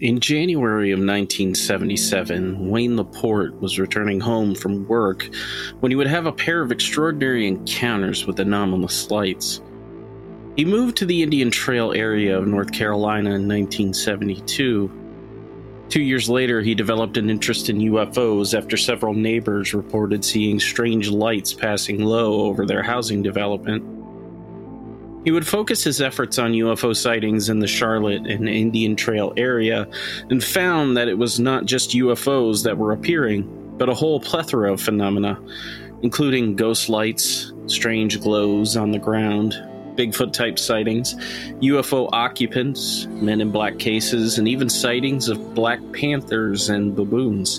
In January of 1977, Wayne LaPorte was returning home from work when he would have a pair of extraordinary encounters with anomalous lights. He moved to the Indian Trail area of North Carolina in 1972. Two years later, he developed an interest in UFOs after several neighbors reported seeing strange lights passing low over their housing development. He would focus his efforts on UFO sightings in the Charlotte and Indian Trail area and found that it was not just UFOs that were appearing, but a whole plethora of phenomena, including ghost lights, strange glows on the ground, Bigfoot type sightings, UFO occupants, men in black cases, and even sightings of black panthers and baboons.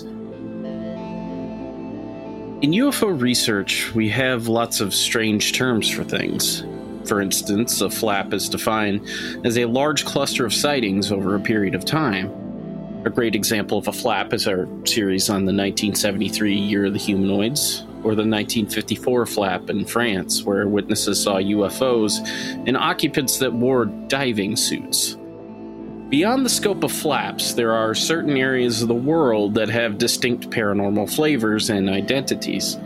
In UFO research, we have lots of strange terms for things. For instance, a flap is defined as a large cluster of sightings over a period of time. A great example of a flap is our series on the 1973 Year of the Humanoids, or the 1954 flap in France, where witnesses saw UFOs and occupants that wore diving suits. Beyond the scope of flaps, there are certain areas of the world that have distinct paranormal flavors and identities.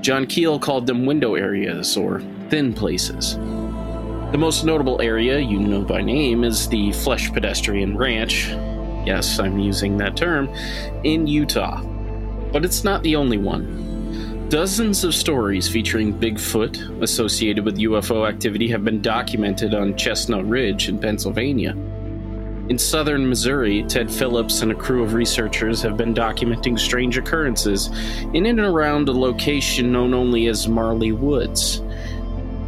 John Keel called them window areas or thin places. The most notable area you know by name is the Flesh Pedestrian Ranch. Yes, I'm using that term, in Utah. But it's not the only one. Dozens of stories featuring Bigfoot associated with UFO activity have been documented on Chestnut Ridge in Pennsylvania. In southern Missouri, Ted Phillips and a crew of researchers have been documenting strange occurrences in and around a location known only as Marley Woods.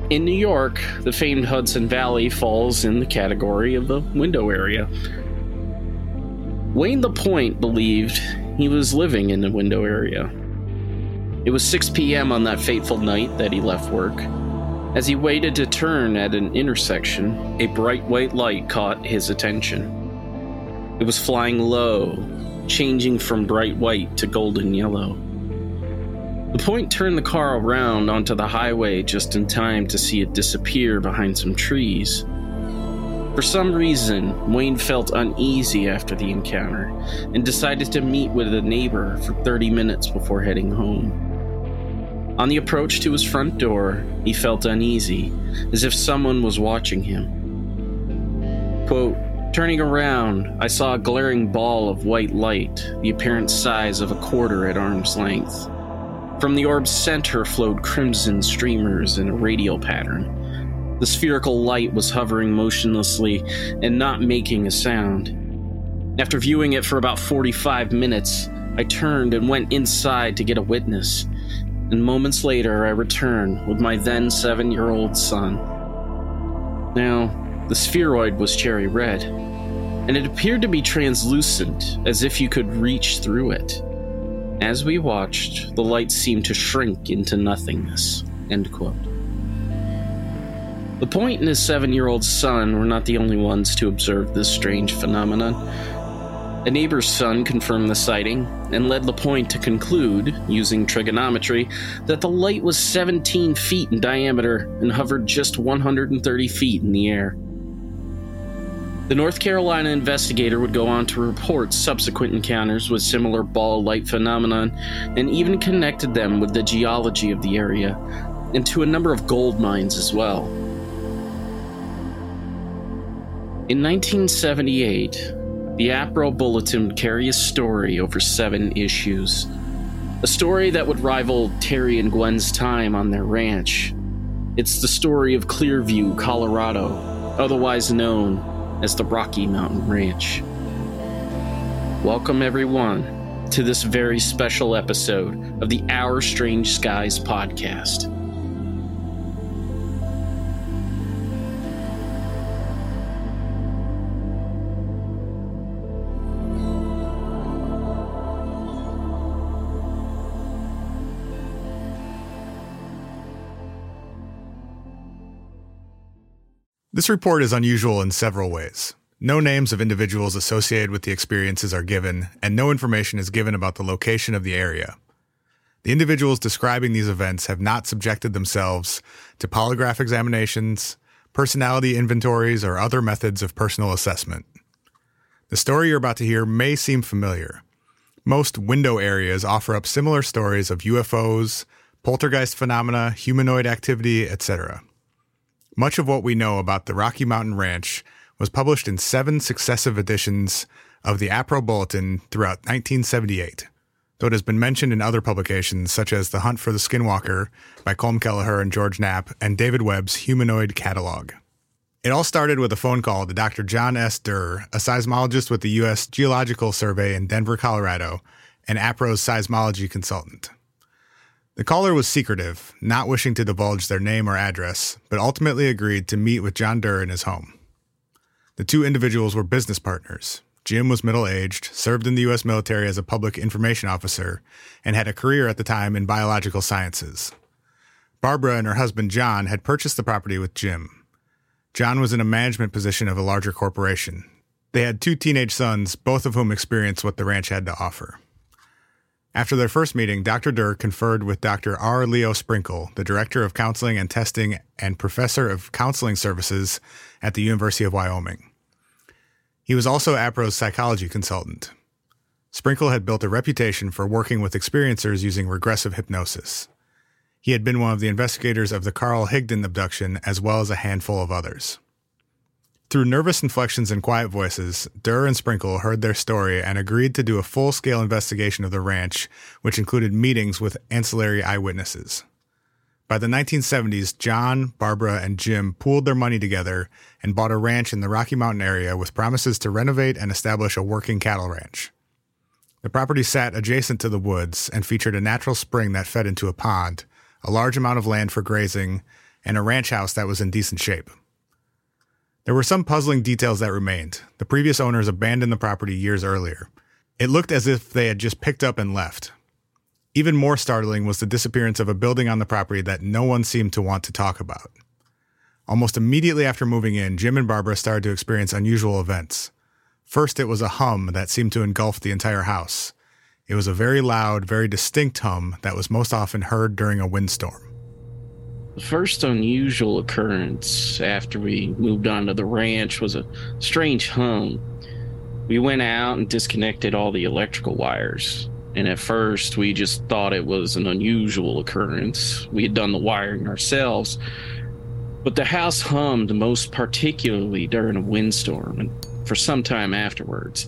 In New York, the famed Hudson Valley falls in the category of the window area. Wayne LaPointe believed he was living in the window area. It was 6 p.m. on that fateful night that he left work. As he waited to turn at an intersection, a bright white light caught his attention. It was flying low, changing from bright white to golden yellow. The point turned the car around onto the highway just in time to see it disappear behind some trees. For some reason, Wayne felt uneasy after the encounter and decided to meet with a neighbor for 30 minutes before heading home. On the approach to his front door, he felt uneasy, as if someone was watching him. Quote, Turning around, I saw a glaring ball of white light, the apparent size of a quarter at arm's length. From the orb's center flowed crimson streamers in a radial pattern. The spherical light was hovering motionlessly and not making a sound. After viewing it for about 45 minutes, I turned and went inside to get a witness. And moments later, I returned with my then seven year old son. Now, the spheroid was cherry red, and it appeared to be translucent, as if you could reach through it. As we watched, the light seemed to shrink into nothingness. End quote. LaPointe and his seven year old son were not the only ones to observe this strange phenomenon. A neighbor's son confirmed the sighting and led LaPointe to conclude, using trigonometry, that the light was 17 feet in diameter and hovered just 130 feet in the air. The North Carolina investigator would go on to report subsequent encounters with similar ball light phenomenon and even connected them with the geology of the area and to a number of gold mines as well. In 1978, the APRO Bulletin would carry a story over seven issues. A story that would rival Terry and Gwen's time on their ranch. It's the story of Clearview, Colorado, otherwise known as the Rocky Mountain Ranch. Welcome, everyone, to this very special episode of the Our Strange Skies podcast. This report is unusual in several ways. No names of individuals associated with the experiences are given, and no information is given about the location of the area. The individuals describing these events have not subjected themselves to polygraph examinations, personality inventories, or other methods of personal assessment. The story you're about to hear may seem familiar. Most window areas offer up similar stories of UFOs, poltergeist phenomena, humanoid activity, etc. Much of what we know about the Rocky Mountain Ranch was published in seven successive editions of the APRO Bulletin throughout 1978, though it has been mentioned in other publications such as The Hunt for the Skinwalker by Colm Kelleher and George Knapp and David Webb's Humanoid Catalog. It all started with a phone call to Dr. John S. Derr, a seismologist with the U.S. Geological Survey in Denver, Colorado, and APRO's seismology consultant. The caller was secretive, not wishing to divulge their name or address, but ultimately agreed to meet with John Derr in his home. The two individuals were business partners. Jim was middle aged, served in the U.S. military as a public information officer, and had a career at the time in biological sciences. Barbara and her husband John had purchased the property with Jim. John was in a management position of a larger corporation. They had two teenage sons, both of whom experienced what the ranch had to offer. After their first meeting, Dr. Derr conferred with Dr. R. Leo Sprinkle, the Director of Counseling and Testing and Professor of Counseling Services at the University of Wyoming. He was also APRO's psychology consultant. Sprinkle had built a reputation for working with experiencers using regressive hypnosis. He had been one of the investigators of the Carl Higdon abduction, as well as a handful of others. Through nervous inflections and quiet voices, Derr and Sprinkle heard their story and agreed to do a full scale investigation of the ranch, which included meetings with ancillary eyewitnesses. By the 1970s, John, Barbara, and Jim pooled their money together and bought a ranch in the Rocky Mountain area with promises to renovate and establish a working cattle ranch. The property sat adjacent to the woods and featured a natural spring that fed into a pond, a large amount of land for grazing, and a ranch house that was in decent shape. There were some puzzling details that remained. The previous owners abandoned the property years earlier. It looked as if they had just picked up and left. Even more startling was the disappearance of a building on the property that no one seemed to want to talk about. Almost immediately after moving in, Jim and Barbara started to experience unusual events. First, it was a hum that seemed to engulf the entire house. It was a very loud, very distinct hum that was most often heard during a windstorm. The first unusual occurrence after we moved on to the ranch was a strange hum. We went out and disconnected all the electrical wires. And at first, we just thought it was an unusual occurrence. We had done the wiring ourselves. But the house hummed most particularly during a windstorm and for some time afterwards.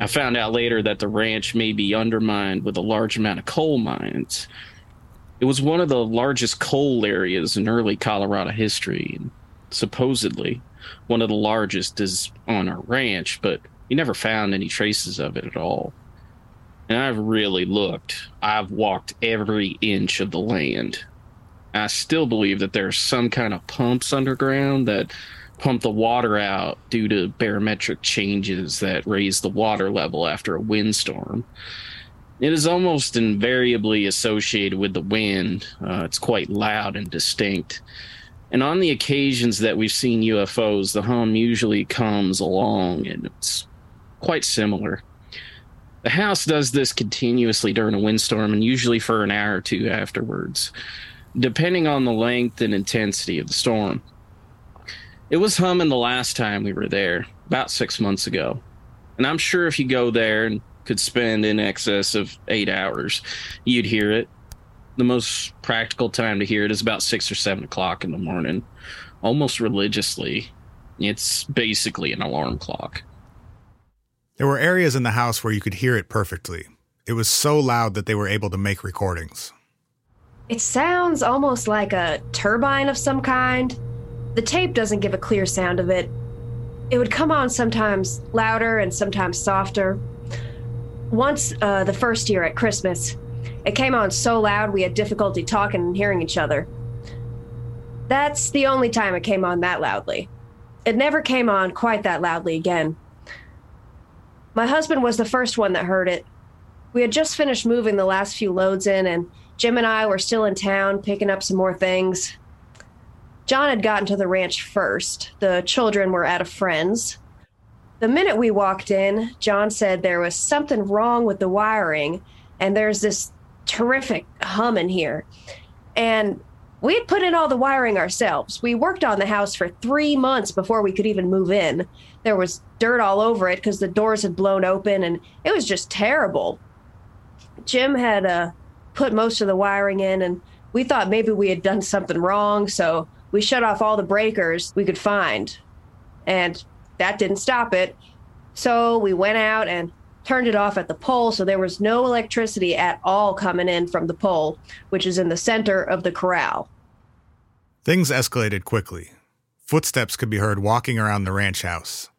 I found out later that the ranch may be undermined with a large amount of coal mines. It was one of the largest coal areas in early Colorado history, and supposedly one of the largest is on our ranch, but we never found any traces of it at all. And I've really looked. I've walked every inch of the land. I still believe that there's some kind of pumps underground that pump the water out due to barometric changes that raise the water level after a windstorm. It is almost invariably associated with the wind. Uh, it's quite loud and distinct. And on the occasions that we've seen UFOs, the hum usually comes along and it's quite similar. The house does this continuously during a windstorm and usually for an hour or two afterwards, depending on the length and intensity of the storm. It was humming the last time we were there, about six months ago. And I'm sure if you go there and could spend in excess of eight hours, you'd hear it. The most practical time to hear it is about six or seven o'clock in the morning, almost religiously. It's basically an alarm clock. There were areas in the house where you could hear it perfectly. It was so loud that they were able to make recordings. It sounds almost like a turbine of some kind. The tape doesn't give a clear sound of it. It would come on sometimes louder and sometimes softer. Once, uh, the first year at Christmas, it came on so loud we had difficulty talking and hearing each other. That's the only time it came on that loudly. It never came on quite that loudly again. My husband was the first one that heard it. We had just finished moving the last few loads in, and Jim and I were still in town picking up some more things. John had gotten to the ranch first. The children were at a friend's. The minute we walked in, John said there was something wrong with the wiring, and there's this terrific hum in here. And we had put in all the wiring ourselves. We worked on the house for three months before we could even move in. There was dirt all over it because the doors had blown open and it was just terrible. Jim had uh, put most of the wiring in, and we thought maybe we had done something wrong, so we shut off all the breakers we could find. And that didn't stop it. So we went out and turned it off at the pole, so there was no electricity at all coming in from the pole, which is in the center of the corral. Things escalated quickly. Footsteps could be heard walking around the ranch house.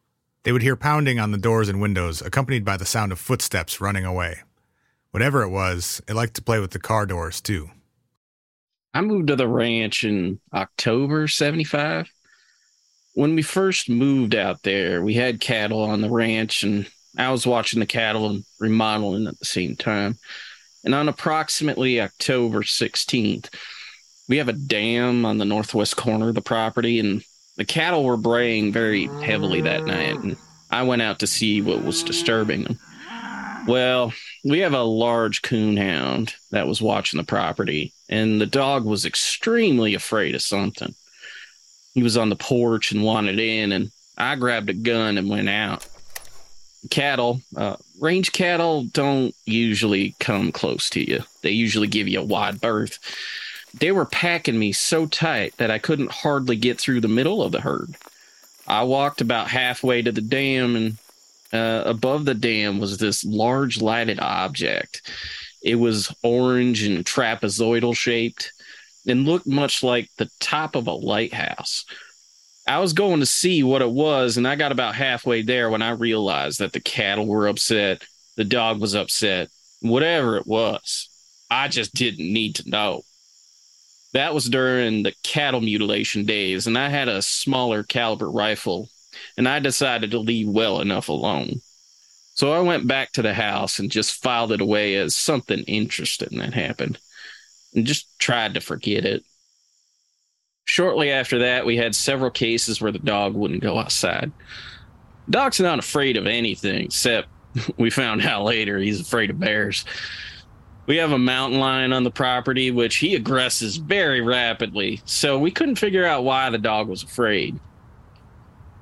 They would hear pounding on the doors and windows, accompanied by the sound of footsteps running away. Whatever it was, it liked to play with the car doors, too. I moved to the ranch in October 75. When we first moved out there, we had cattle on the ranch, and I was watching the cattle and remodeling at the same time. And on approximately October 16th, we have a dam on the northwest corner of the property, and the cattle were braying very heavily that night. And I went out to see what was disturbing them. Well, we have a large coonhound that was watching the property, and the dog was extremely afraid of something. He was on the porch and wanted in, and I grabbed a gun and went out. Cattle, uh, range cattle don't usually come close to you. They usually give you a wide berth. They were packing me so tight that I couldn't hardly get through the middle of the herd. I walked about halfway to the dam and uh, above the dam was this large lighted object. It was orange and trapezoidal shaped and looked much like the top of a lighthouse. I was going to see what it was, and I got about halfway there when I realized that the cattle were upset, the dog was upset, whatever it was. I just didn't need to know. That was during the cattle mutilation days, and I had a smaller caliber rifle and I decided to leave well enough alone. So I went back to the house and just filed it away as something interesting that happened and just tried to forget it. Shortly after that, we had several cases where the dog wouldn't go outside. Dog's not afraid of anything except we found out later he's afraid of bears. We have a mountain lion on the property, which he aggresses very rapidly, so we couldn't figure out why the dog was afraid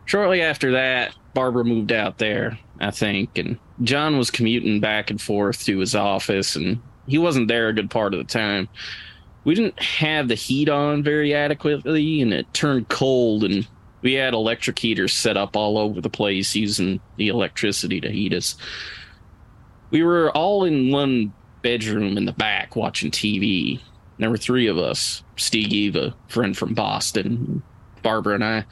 shortly after that, Barbara moved out there, I think, and John was commuting back and forth to his office, and he wasn't there a good part of the time. We didn't have the heat on very adequately, and it turned cold, and we had electric heaters set up all over the place using the electricity to heat us. We were all in one bedroom in the back watching TV. There were three of us Steve, a friend from Boston, Barbara, and I.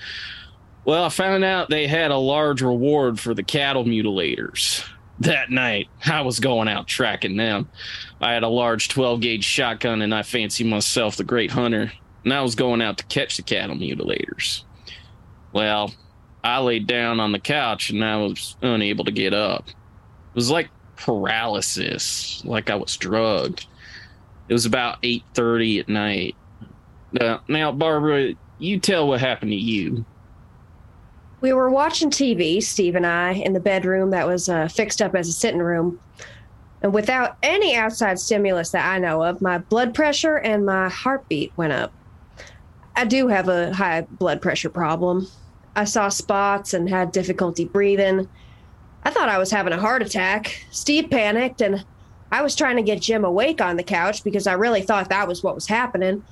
Well, I found out they had a large reward for the cattle mutilators. That night, I was going out tracking them. I had a large 12 gauge shotgun and I fancied myself the great hunter, and I was going out to catch the cattle mutilators. Well, I laid down on the couch and I was unable to get up. It was like paralysis, like I was drugged. It was about 8:30 at night. Uh, now, Barbara, you tell what happened to you. We were watching TV, Steve and I, in the bedroom that was uh, fixed up as a sitting room. And without any outside stimulus that I know of, my blood pressure and my heartbeat went up. I do have a high blood pressure problem. I saw spots and had difficulty breathing. I thought I was having a heart attack. Steve panicked, and I was trying to get Jim awake on the couch because I really thought that was what was happening.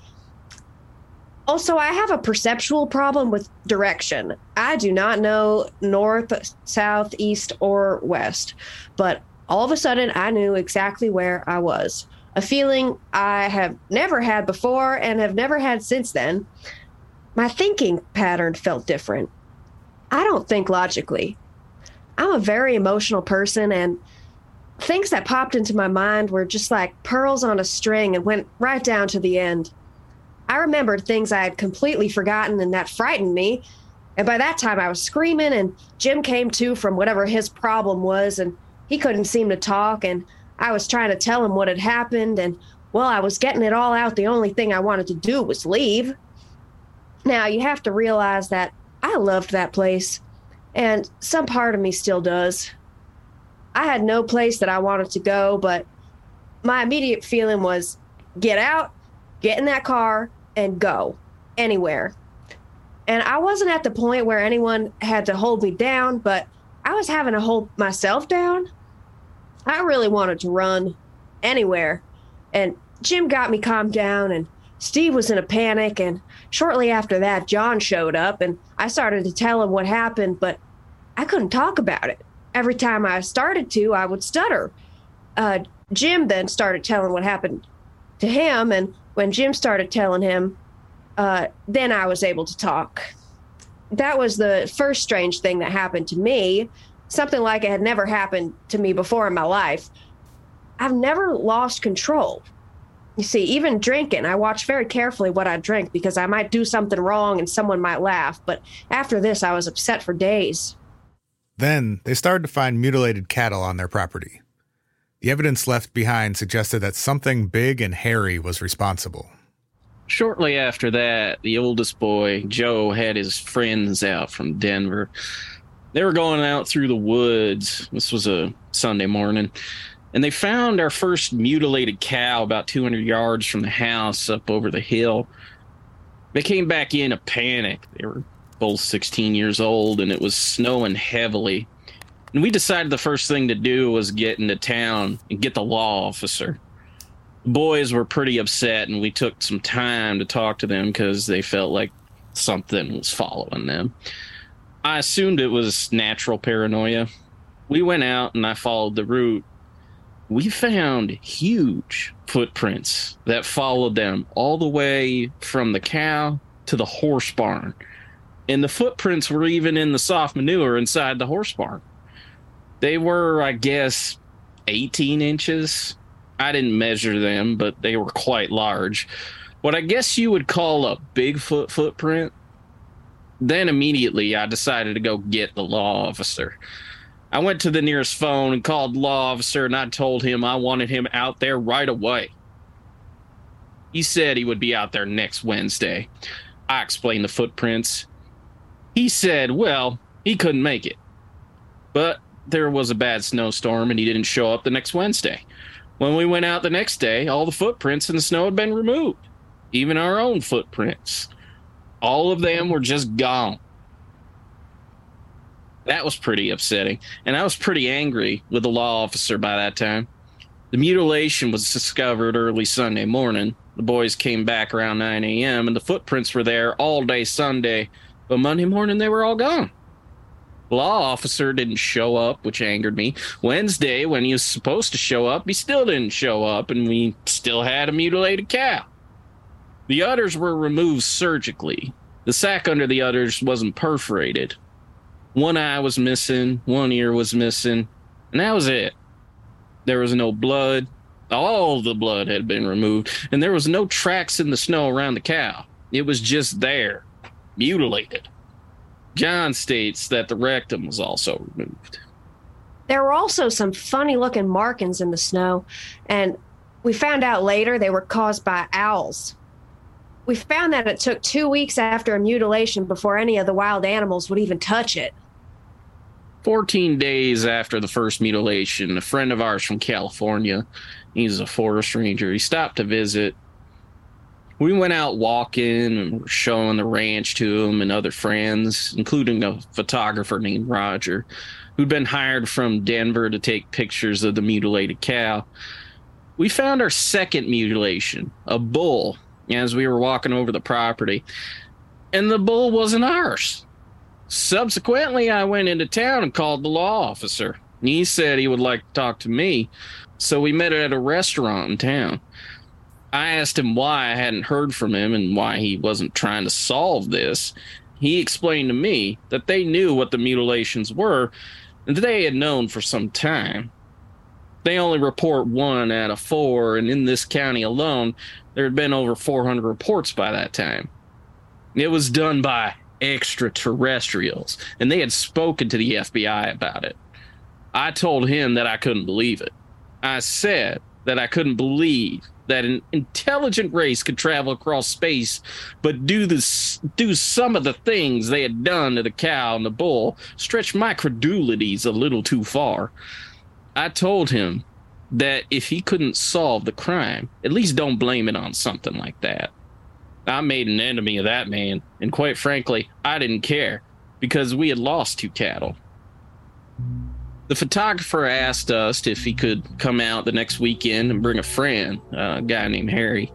Also, I have a perceptual problem with direction. I do not know north, south, east, or west, but all of a sudden I knew exactly where I was. A feeling I have never had before and have never had since then. My thinking pattern felt different. I don't think logically. I'm a very emotional person, and things that popped into my mind were just like pearls on a string and went right down to the end. I remembered things I had completely forgotten and that frightened me. And by that time, I was screaming, and Jim came to from whatever his problem was, and he couldn't seem to talk. And I was trying to tell him what had happened, and well, I was getting it all out. The only thing I wanted to do was leave. Now, you have to realize that I loved that place, and some part of me still does. I had no place that I wanted to go, but my immediate feeling was get out, get in that car, and go anywhere. And I wasn't at the point where anyone had to hold me down, but I was having to hold myself down. I really wanted to run anywhere. And Jim got me calmed down, and Steve was in a panic. And shortly after that, John showed up, and I started to tell him what happened, but I couldn't talk about it. Every time I started to, I would stutter. Uh, Jim then started telling what happened to him, and when Jim started telling him, uh, then I was able to talk. That was the first strange thing that happened to me, something like it had never happened to me before in my life. I've never lost control. You see, even drinking, I watch very carefully what I drink because I might do something wrong and someone might laugh. But after this, I was upset for days. Then they started to find mutilated cattle on their property. The evidence left behind suggested that something big and hairy was responsible. Shortly after that, the oldest boy, Joe, had his friends out from Denver. They were going out through the woods. This was a Sunday morning. And they found our first mutilated cow about 200 yards from the house up over the hill. They came back in a panic. They were both 16 years old, and it was snowing heavily. And we decided the first thing to do was get into town and get the law officer. Boys were pretty upset, and we took some time to talk to them because they felt like something was following them. I assumed it was natural paranoia. We went out and I followed the route. We found huge footprints that followed them all the way from the cow to the horse barn. And the footprints were even in the soft manure inside the horse barn. They were, I guess, 18 inches. I didn't measure them, but they were quite large. What I guess you would call a Bigfoot footprint. Then immediately I decided to go get the law officer. I went to the nearest phone and called law officer and I told him I wanted him out there right away. He said he would be out there next Wednesday. I explained the footprints. He said, well, he couldn't make it. But there was a bad snowstorm and he didn't show up the next Wednesday. When we went out the next day, all the footprints in the snow had been removed, even our own footprints. All of them were just gone. That was pretty upsetting, and I was pretty angry with the law officer by that time. The mutilation was discovered early Sunday morning. The boys came back around 9 a.m., and the footprints were there all day Sunday, but Monday morning they were all gone law officer didn't show up, which angered me. Wednesday, when he was supposed to show up, he still didn't show up, and we still had a mutilated cow. The udders were removed surgically. The sac under the udders wasn't perforated. One eye was missing, one ear was missing, and that was it. There was no blood. All the blood had been removed, and there was no tracks in the snow around the cow. It was just there, mutilated. John states that the rectum was also removed. There were also some funny looking markings in the snow, and we found out later they were caused by owls. We found that it took two weeks after a mutilation before any of the wild animals would even touch it. 14 days after the first mutilation, a friend of ours from California, he's a forest ranger, he stopped to visit we went out walking and showing the ranch to him and other friends, including a photographer named Roger, who'd been hired from Denver to take pictures of the mutilated cow. We found our second mutilation, a bull, as we were walking over the property, and the bull wasn't ours. Subsequently, I went into town and called the law officer. He said he would like to talk to me, so we met at a restaurant in town. I asked him why I hadn't heard from him and why he wasn't trying to solve this. He explained to me that they knew what the mutilations were and that they had known for some time. They only report one out of four, and in this county alone, there had been over 400 reports by that time. It was done by extraterrestrials, and they had spoken to the FBI about it. I told him that I couldn't believe it. I said that I couldn't believe that an intelligent race could travel across space, but do this, do some of the things they had done to the cow and the bull, stretch my credulities a little too far. I told him that if he couldn't solve the crime, at least don't blame it on something like that. I made an enemy of that man, and quite frankly, I didn't care because we had lost two cattle. The photographer asked us if he could come out the next weekend and bring a friend, a guy named Harry.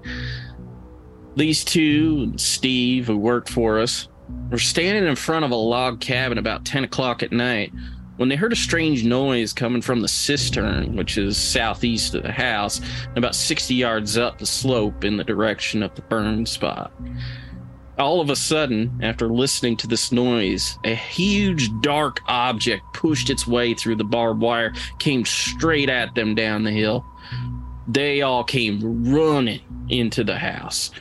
These two, Steve, who worked for us, were standing in front of a log cabin about 10 o'clock at night when they heard a strange noise coming from the cistern, which is southeast of the house, and about 60 yards up the slope in the direction of the burn spot. All of a sudden, after listening to this noise, a huge dark object pushed its way through the barbed wire, came straight at them down the hill. They all came running into the house.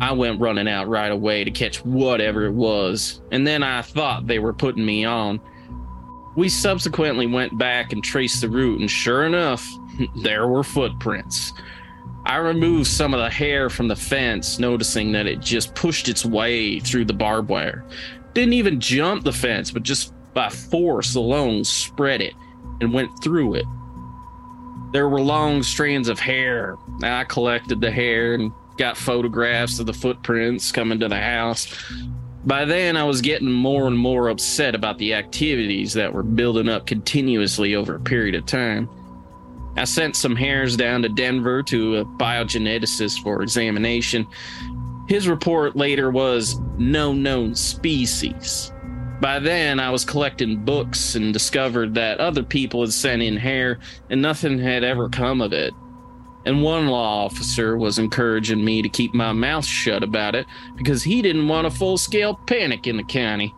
I went running out right away to catch whatever it was, and then I thought they were putting me on. We subsequently went back and traced the route, and sure enough, there were footprints. I removed some of the hair from the fence, noticing that it just pushed its way through the barbed wire. Didn't even jump the fence, but just by force alone spread it and went through it. There were long strands of hair. I collected the hair and got photographs of the footprints coming to the house. By then, I was getting more and more upset about the activities that were building up continuously over a period of time. I sent some hairs down to Denver to a biogeneticist for examination. His report later was no known species. By then, I was collecting books and discovered that other people had sent in hair and nothing had ever come of it. And one law officer was encouraging me to keep my mouth shut about it because he didn't want a full scale panic in the county.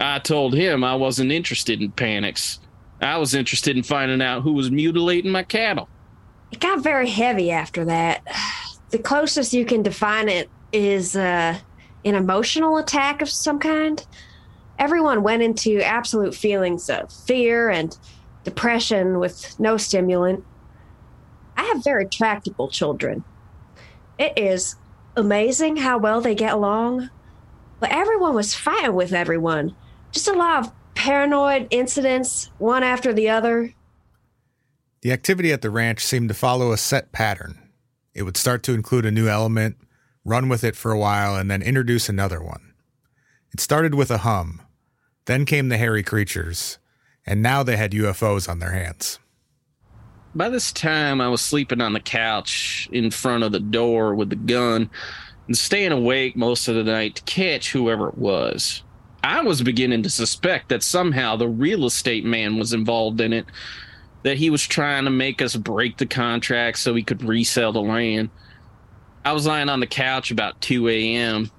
I told him I wasn't interested in panics. I was interested in finding out who was mutilating my cattle. It got very heavy after that. The closest you can define it is uh, an emotional attack of some kind. Everyone went into absolute feelings of fear and depression with no stimulant. I have very tractable children. It is amazing how well they get along, but everyone was fighting with everyone. Just a lot of paranoid incidents, one after the other. The activity at the ranch seemed to follow a set pattern. It would start to include a new element, run with it for a while, and then introduce another one. It started with a hum, then came the hairy creatures, and now they had UFOs on their hands. By this time, I was sleeping on the couch in front of the door with the gun and staying awake most of the night to catch whoever it was. I was beginning to suspect that somehow the real estate man was involved in it, that he was trying to make us break the contract so he could resell the land. I was lying on the couch about 2 a.m.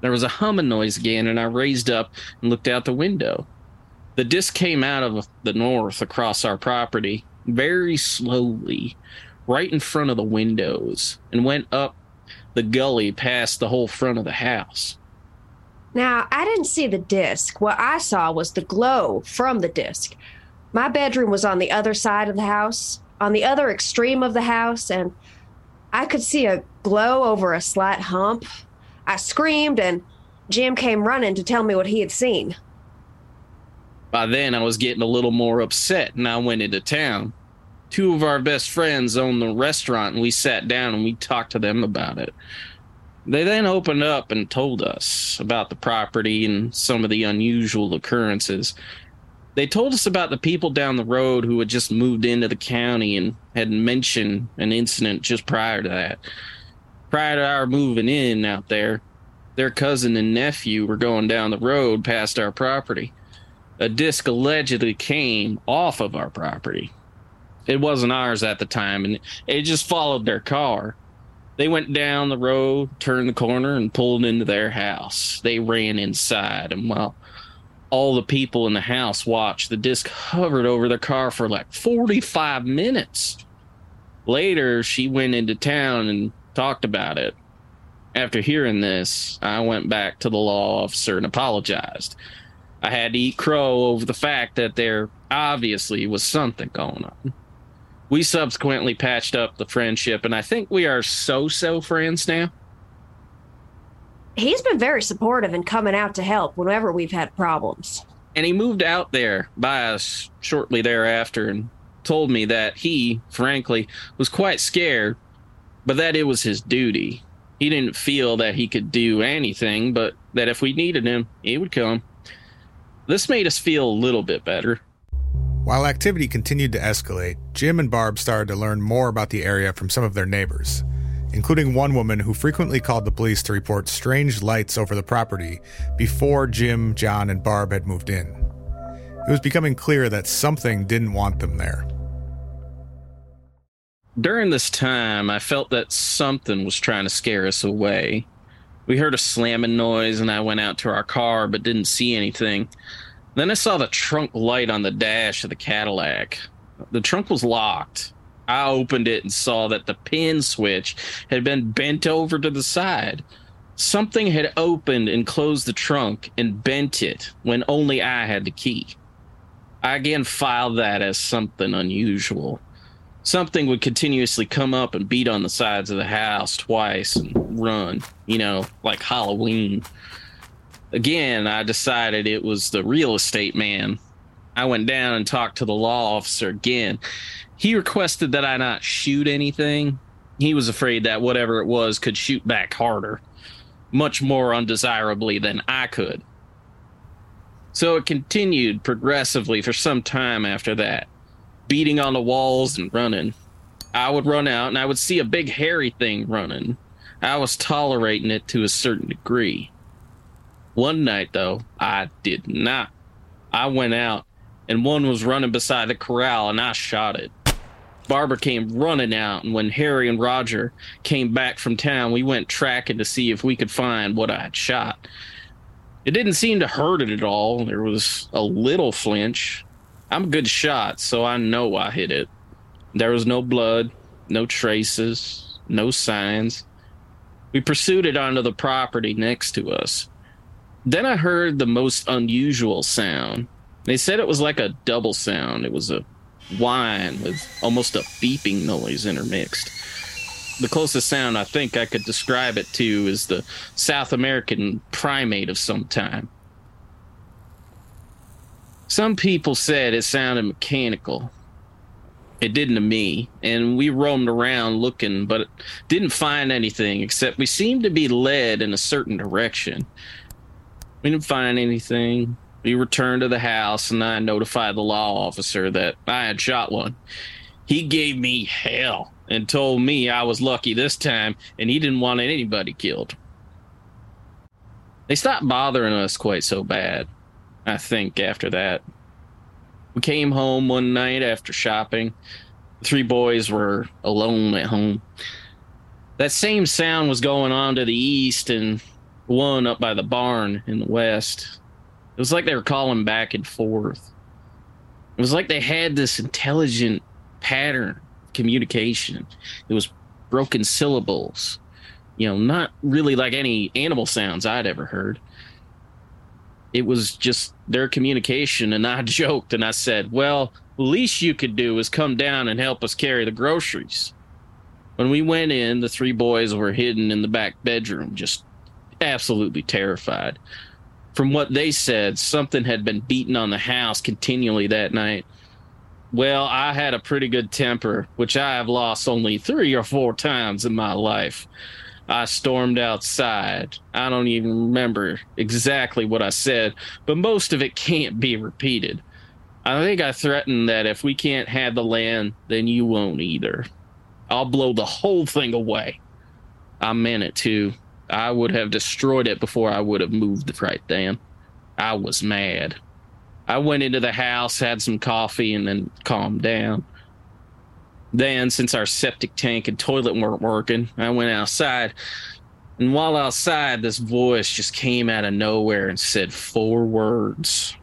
There was a humming noise again, and I raised up and looked out the window. The disc came out of the north across our property very slowly right in front of the windows and went up the gully past the whole front of the house. Now, I didn't see the disc. What I saw was the glow from the disc. My bedroom was on the other side of the house, on the other extreme of the house, and I could see a glow over a slight hump. I screamed, and Jim came running to tell me what he had seen. By then, I was getting a little more upset, and I went into town two of our best friends own the restaurant and we sat down and we talked to them about it. They then opened up and told us about the property and some of the unusual occurrences. They told us about the people down the road who had just moved into the county and had mentioned an incident just prior to that. Prior to our moving in out there, their cousin and nephew were going down the road past our property. A disc allegedly came off of our property it wasn't ours at the time, and it just followed their car. They went down the road, turned the corner, and pulled into their house. They ran inside, and while all the people in the house watched, the disc hovered over their car for like 45 minutes. Later, she went into town and talked about it. After hearing this, I went back to the law officer and apologized. I had to eat crow over the fact that there obviously was something going on we subsequently patched up the friendship, and I think we are so so friends now. He's been very supportive and coming out to help whenever we've had problems. And he moved out there by us shortly thereafter and told me that he, frankly, was quite scared, but that it was his duty. He didn't feel that he could do anything, but that if we needed him, he would come. This made us feel a little bit better. While activity continued to escalate, Jim and Barb started to learn more about the area from some of their neighbors, including one woman who frequently called the police to report strange lights over the property before Jim, John, and Barb had moved in. It was becoming clear that something didn't want them there. During this time, I felt that something was trying to scare us away. We heard a slamming noise, and I went out to our car but didn't see anything. Then I saw the trunk light on the dash of the Cadillac. The trunk was locked. I opened it and saw that the pin switch had been bent over to the side. Something had opened and closed the trunk and bent it when only I had the key. I again filed that as something unusual. Something would continuously come up and beat on the sides of the house twice and run, you know, like Halloween. Again, I decided it was the real estate man. I went down and talked to the law officer again. He requested that I not shoot anything. He was afraid that whatever it was could shoot back harder, much more undesirably than I could. So it continued progressively for some time after that, beating on the walls and running. I would run out and I would see a big hairy thing running. I was tolerating it to a certain degree. One night, though, I did not. I went out and one was running beside the corral and I shot it. Barbara came running out, and when Harry and Roger came back from town, we went tracking to see if we could find what I had shot. It didn't seem to hurt it at all. There was a little flinch. I'm a good shot, so I know I hit it. There was no blood, no traces, no signs. We pursued it onto the property next to us. Then I heard the most unusual sound. They said it was like a double sound. It was a whine with almost a beeping noise intermixed. The closest sound I think I could describe it to is the South American primate of some time. Some people said it sounded mechanical. It didn't to me, and we roamed around looking, but didn't find anything except we seemed to be led in a certain direction. We didn't find anything. We returned to the house, and I notified the law officer that I had shot one. He gave me hell and told me I was lucky this time, and he didn't want anybody killed. They stopped bothering us quite so bad, I think, after that. We came home one night after shopping. The three boys were alone at home. That same sound was going on to the east and one up by the barn in the west. It was like they were calling back and forth. It was like they had this intelligent pattern communication. It was broken syllables. You know, not really like any animal sounds I'd ever heard. It was just their communication, and I joked and I said, Well, the least you could do is come down and help us carry the groceries. When we went in, the three boys were hidden in the back bedroom, just absolutely terrified. From what they said, something had been beaten on the house continually that night. Well, I had a pretty good temper, which I have lost only three or four times in my life. I stormed outside. I don't even remember exactly what I said, but most of it can't be repeated. I think I threatened that if we can't have the land, then you won't either. I'll blow the whole thing away. I meant it too. I would have destroyed it before I would have moved right then. I was mad. I went into the house, had some coffee, and then calmed down. Then, since our septic tank and toilet weren't working, I went outside. And while outside, this voice just came out of nowhere and said four words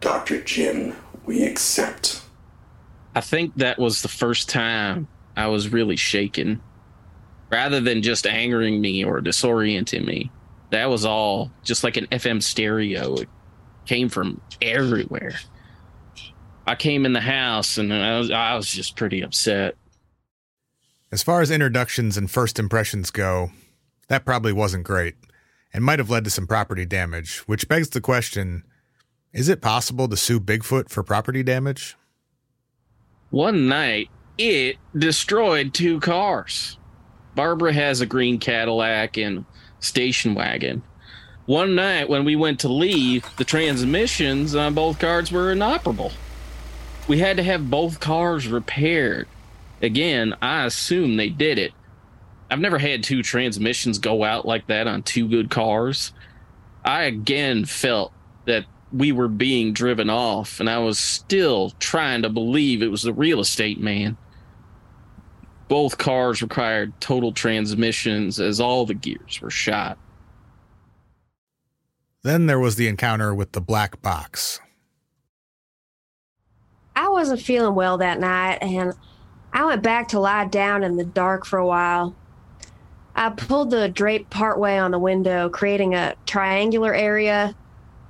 Dr. Jim, we accept. I think that was the first time I was really shaken. Rather than just angering me or disorienting me, that was all just like an FM stereo. It came from everywhere. I came in the house and I was, I was just pretty upset. As far as introductions and first impressions go, that probably wasn't great and might have led to some property damage, which begs the question is it possible to sue Bigfoot for property damage? One night, it destroyed two cars. Barbara has a green Cadillac and station wagon. One night when we went to leave, the transmissions on both cars were inoperable. We had to have both cars repaired. Again, I assume they did it. I've never had two transmissions go out like that on two good cars. I again felt that we were being driven off, and I was still trying to believe it was the real estate man. Both cars required total transmissions as all the gears were shot. Then there was the encounter with the black box. I wasn't feeling well that night, and I went back to lie down in the dark for a while. I pulled the drape partway on the window, creating a triangular area.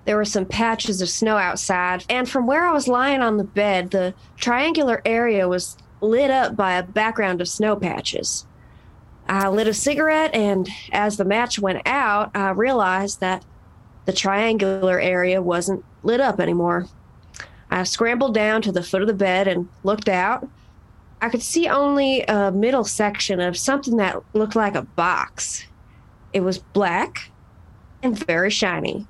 There were some patches of snow outside, and from where I was lying on the bed, the triangular area was lit up by a background of snow patches. I lit a cigarette, and as the match went out, I realized that the triangular area wasn't lit up anymore. I scrambled down to the foot of the bed and looked out. I could see only a middle section of something that looked like a box. It was black and very shiny.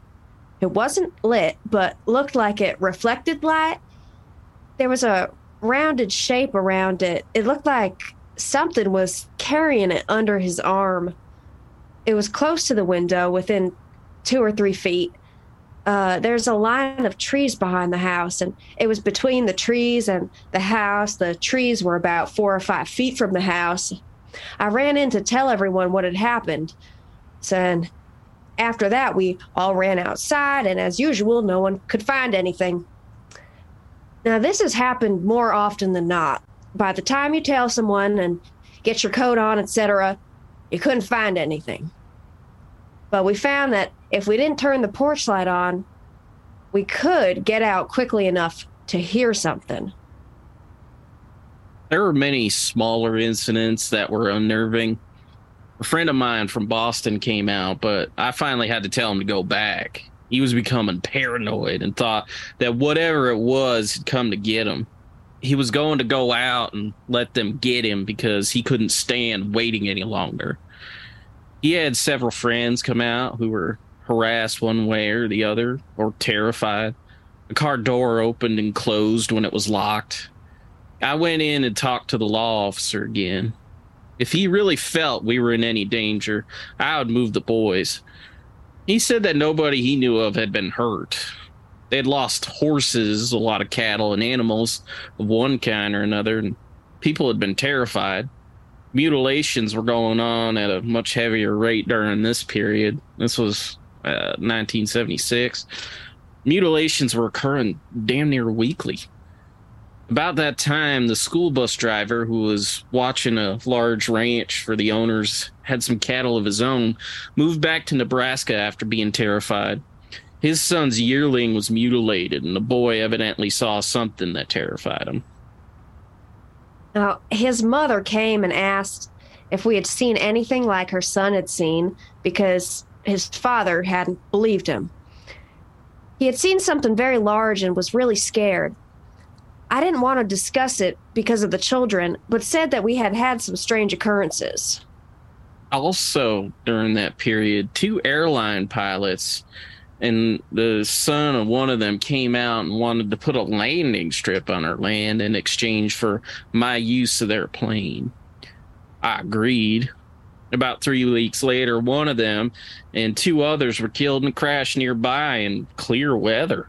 It wasn't lit, but looked like it reflected light. There was a rounded shape around it. It looked like something was carrying it under his arm. It was close to the window, within two or three feet. Uh, there's a line of trees behind the house, and it was between the trees and the house. The trees were about four or five feet from the house. I ran in to tell everyone what had happened. So, after that, we all ran outside, and as usual, no one could find anything. Now, this has happened more often than not. By the time you tell someone and get your coat on, etc., you couldn't find anything. But we found that if we didn't turn the porch light on, we could get out quickly enough to hear something. There were many smaller incidents that were unnerving. A friend of mine from Boston came out, but I finally had to tell him to go back. He was becoming paranoid and thought that whatever it was had come to get him. He was going to go out and let them get him because he couldn't stand waiting any longer. He had several friends come out who were harassed one way or the other or terrified. The car door opened and closed when it was locked. I went in and talked to the law officer again. If he really felt we were in any danger, I would move the boys. He said that nobody he knew of had been hurt. They had lost horses, a lot of cattle, and animals of one kind or another, and people had been terrified. Mutilations were going on at a much heavier rate during this period. This was 1976, uh, mutilations were occurring damn near weekly. About that time, the school bus driver who was watching a large ranch for the owners had some cattle of his own, moved back to Nebraska after being terrified. His son's yearling was mutilated, and the boy evidently saw something that terrified him. Now, his mother came and asked if we had seen anything like her son had seen because his father hadn't believed him. He had seen something very large and was really scared. I didn't want to discuss it because of the children, but said that we had had some strange occurrences. Also, during that period, two airline pilots and the son of one of them came out and wanted to put a landing strip on our land in exchange for my use of their plane. I agreed. About three weeks later, one of them and two others were killed in a crash nearby in clear weather.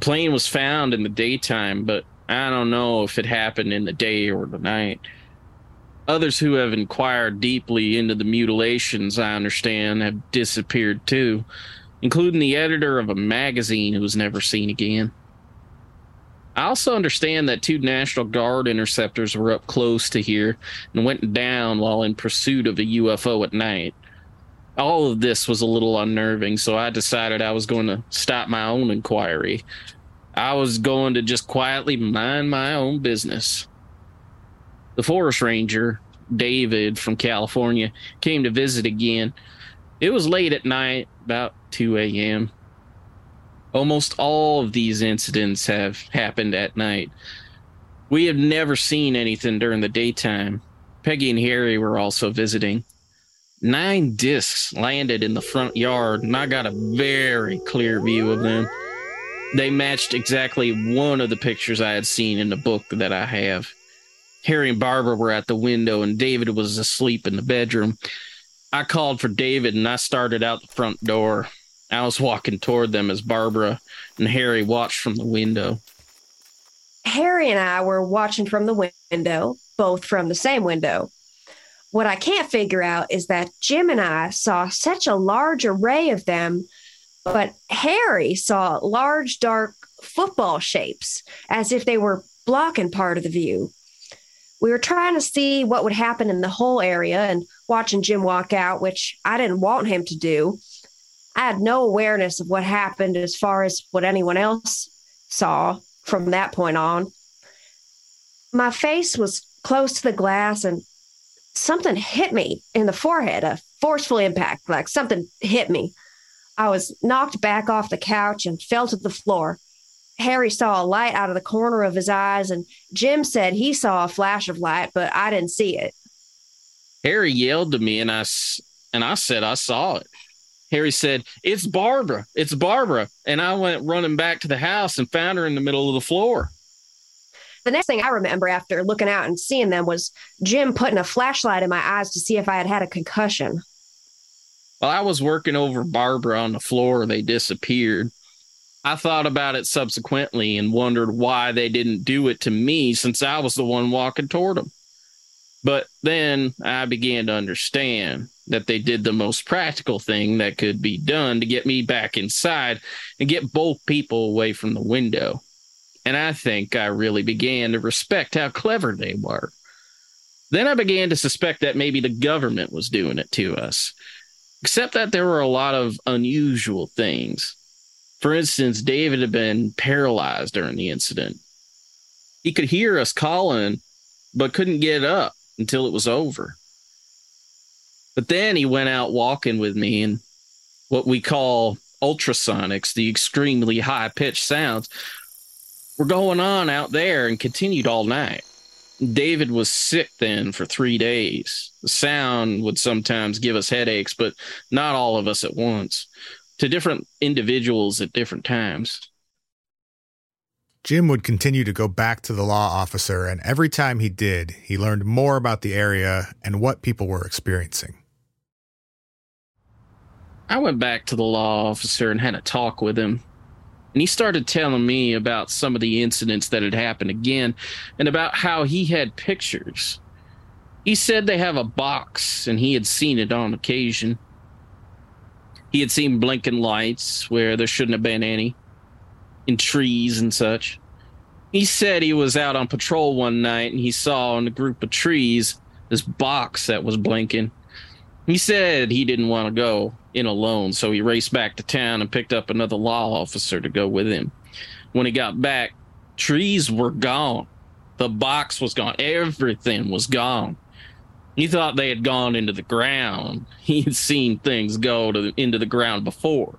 Plane was found in the daytime, but I don't know if it happened in the day or the night. Others who have inquired deeply into the mutilations, I understand, have disappeared too, including the editor of a magazine who was never seen again. I also understand that two National Guard interceptors were up close to here and went down while in pursuit of a UFO at night. All of this was a little unnerving, so I decided I was going to stop my own inquiry. I was going to just quietly mind my own business. The forest ranger, David from California, came to visit again. It was late at night, about 2 a.m. Almost all of these incidents have happened at night. We have never seen anything during the daytime. Peggy and Harry were also visiting. Nine discs landed in the front yard, and I got a very clear view of them. They matched exactly one of the pictures I had seen in the book that I have. Harry and Barbara were at the window, and David was asleep in the bedroom. I called for David, and I started out the front door. I was walking toward them as Barbara and Harry watched from the window. Harry and I were watching from the window, both from the same window. What I can't figure out is that Jim and I saw such a large array of them, but Harry saw large, dark football shapes as if they were blocking part of the view. We were trying to see what would happen in the whole area and watching Jim walk out, which I didn't want him to do. I had no awareness of what happened as far as what anyone else saw from that point on. My face was close to the glass and something hit me in the forehead, a forceful impact, like something hit me. I was knocked back off the couch and fell to the floor. Harry saw a light out of the corner of his eyes, and Jim said he saw a flash of light, but I didn't see it. Harry yelled to me, and I and I said I saw it. Harry said, It's Barbara. It's Barbara. And I went running back to the house and found her in the middle of the floor. The next thing I remember after looking out and seeing them was Jim putting a flashlight in my eyes to see if I had had a concussion. While I was working over Barbara on the floor, they disappeared. I thought about it subsequently and wondered why they didn't do it to me since I was the one walking toward them. But then I began to understand that they did the most practical thing that could be done to get me back inside and get both people away from the window. And I think I really began to respect how clever they were. Then I began to suspect that maybe the government was doing it to us, except that there were a lot of unusual things. For instance, David had been paralyzed during the incident. He could hear us calling, but couldn't get up until it was over. But then he went out walking with me and what we call ultrasonics, the extremely high pitched sounds, were going on out there and continued all night. David was sick then for three days. The sound would sometimes give us headaches, but not all of us at once, to different individuals at different times. Jim would continue to go back to the law officer, and every time he did, he learned more about the area and what people were experiencing. I went back to the law officer and had a talk with him. And he started telling me about some of the incidents that had happened again and about how he had pictures. He said they have a box and he had seen it on occasion. He had seen blinking lights where there shouldn't have been any, in trees and such. He said he was out on patrol one night and he saw in a group of trees this box that was blinking. He said he didn't want to go in alone, so he raced back to town and picked up another law officer to go with him. When he got back, trees were gone. The box was gone. Everything was gone. He thought they had gone into the ground. He had seen things go to, into the ground before.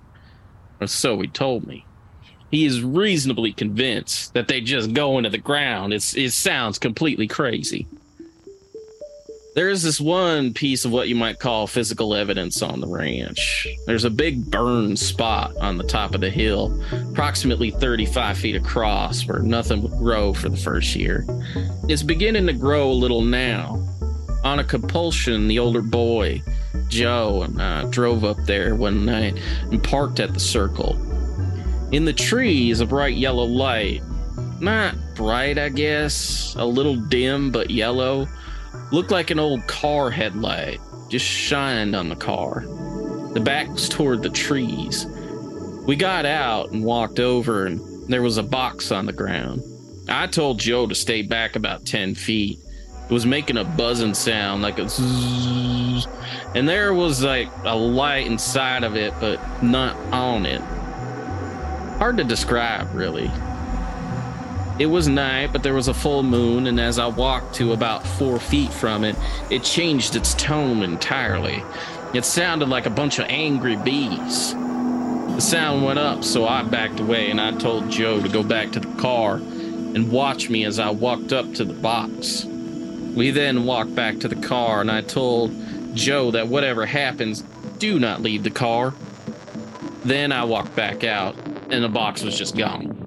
Or so he told me. He is reasonably convinced that they just go into the ground. It's, it sounds completely crazy. There's this one piece of what you might call physical evidence on the ranch. There's a big burn spot on the top of the hill, approximately 35 feet across, where nothing would grow for the first year. It's beginning to grow a little now. On a compulsion, the older boy, Joe, and I drove up there one night and parked at the circle. In the trees, a bright yellow light. Not bright, I guess, a little dim, but yellow Looked like an old car headlight, just shined on the car. The back was toward the trees. We got out and walked over, and there was a box on the ground. I told Joe to stay back about 10 feet. It was making a buzzing sound like a zzz, and there was like a light inside of it, but not on it. Hard to describe, really. It was night, but there was a full moon, and as I walked to about four feet from it, it changed its tone entirely. It sounded like a bunch of angry bees. The sound went up, so I backed away and I told Joe to go back to the car and watch me as I walked up to the box. We then walked back to the car, and I told Joe that whatever happens, do not leave the car. Then I walked back out, and the box was just gone.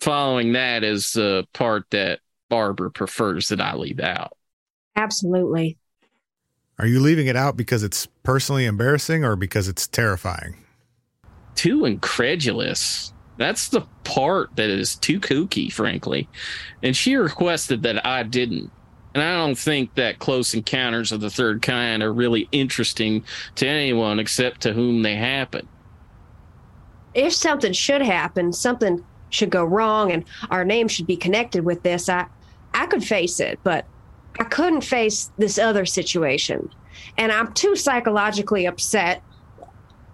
Following that is the part that Barbara prefers that I leave out. Absolutely. Are you leaving it out because it's personally embarrassing or because it's terrifying? Too incredulous. That's the part that is too kooky, frankly. And she requested that I didn't. And I don't think that close encounters of the third kind are really interesting to anyone except to whom they happen. If something should happen, something should go wrong, and our name should be connected with this, I, I could face it, but I couldn't face this other situation. And I'm too psychologically upset,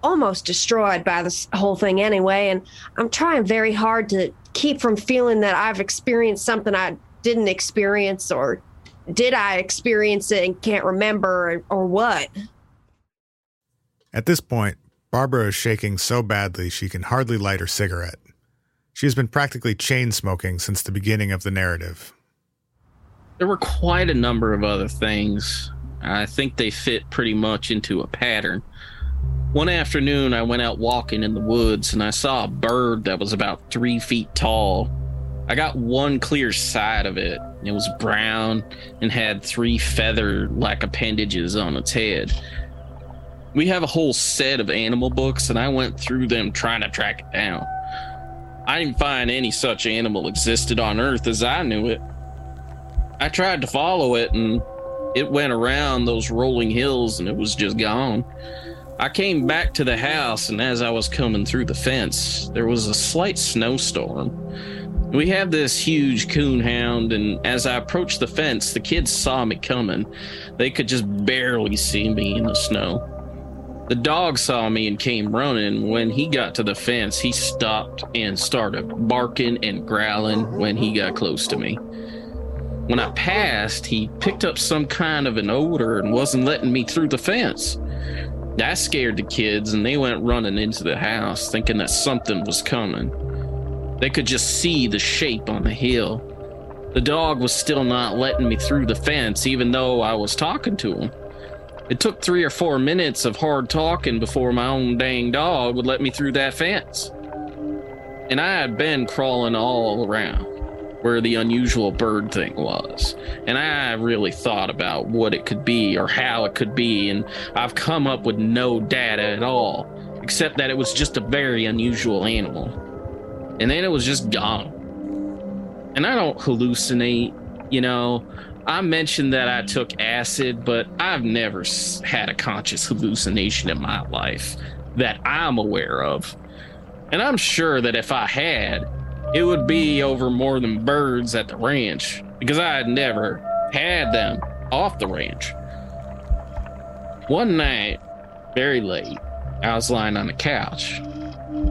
almost destroyed by this whole thing anyway. And I'm trying very hard to keep from feeling that I've experienced something I didn't experience or did I experience it and can't remember or, or what? At this point, Barbara is shaking so badly she can hardly light her cigarette. She has been practically chain smoking since the beginning of the narrative. There were quite a number of other things. I think they fit pretty much into a pattern. One afternoon, I went out walking in the woods and I saw a bird that was about three feet tall. I got one clear side of it. It was brown and had three feather like appendages on its head. We have a whole set of animal books, and I went through them trying to track it down. I didn't find any such animal existed on Earth as I knew it. I tried to follow it, and it went around those rolling hills, and it was just gone. I came back to the house, and as I was coming through the fence, there was a slight snowstorm. We have this huge coon hound, and as I approached the fence, the kids saw me coming. They could just barely see me in the snow. The dog saw me and came running. When he got to the fence, he stopped and started barking and growling when he got close to me. When I passed, he picked up some kind of an odor and wasn't letting me through the fence. That scared the kids, and they went running into the house, thinking that something was coming. They could just see the shape on the hill. The dog was still not letting me through the fence, even though I was talking to him. It took three or four minutes of hard talking before my own dang dog would let me through that fence. And I had been crawling all around where the unusual bird thing was. And I really thought about what it could be or how it could be, and I've come up with no data at all, except that it was just a very unusual animal and then it was just gone. And I don't hallucinate, you know. I mentioned that I took acid, but I've never had a conscious hallucination in my life that I'm aware of. And I'm sure that if I had, it would be over more than birds at the ranch because I had never had them off the ranch. One night, very late, I was lying on the couch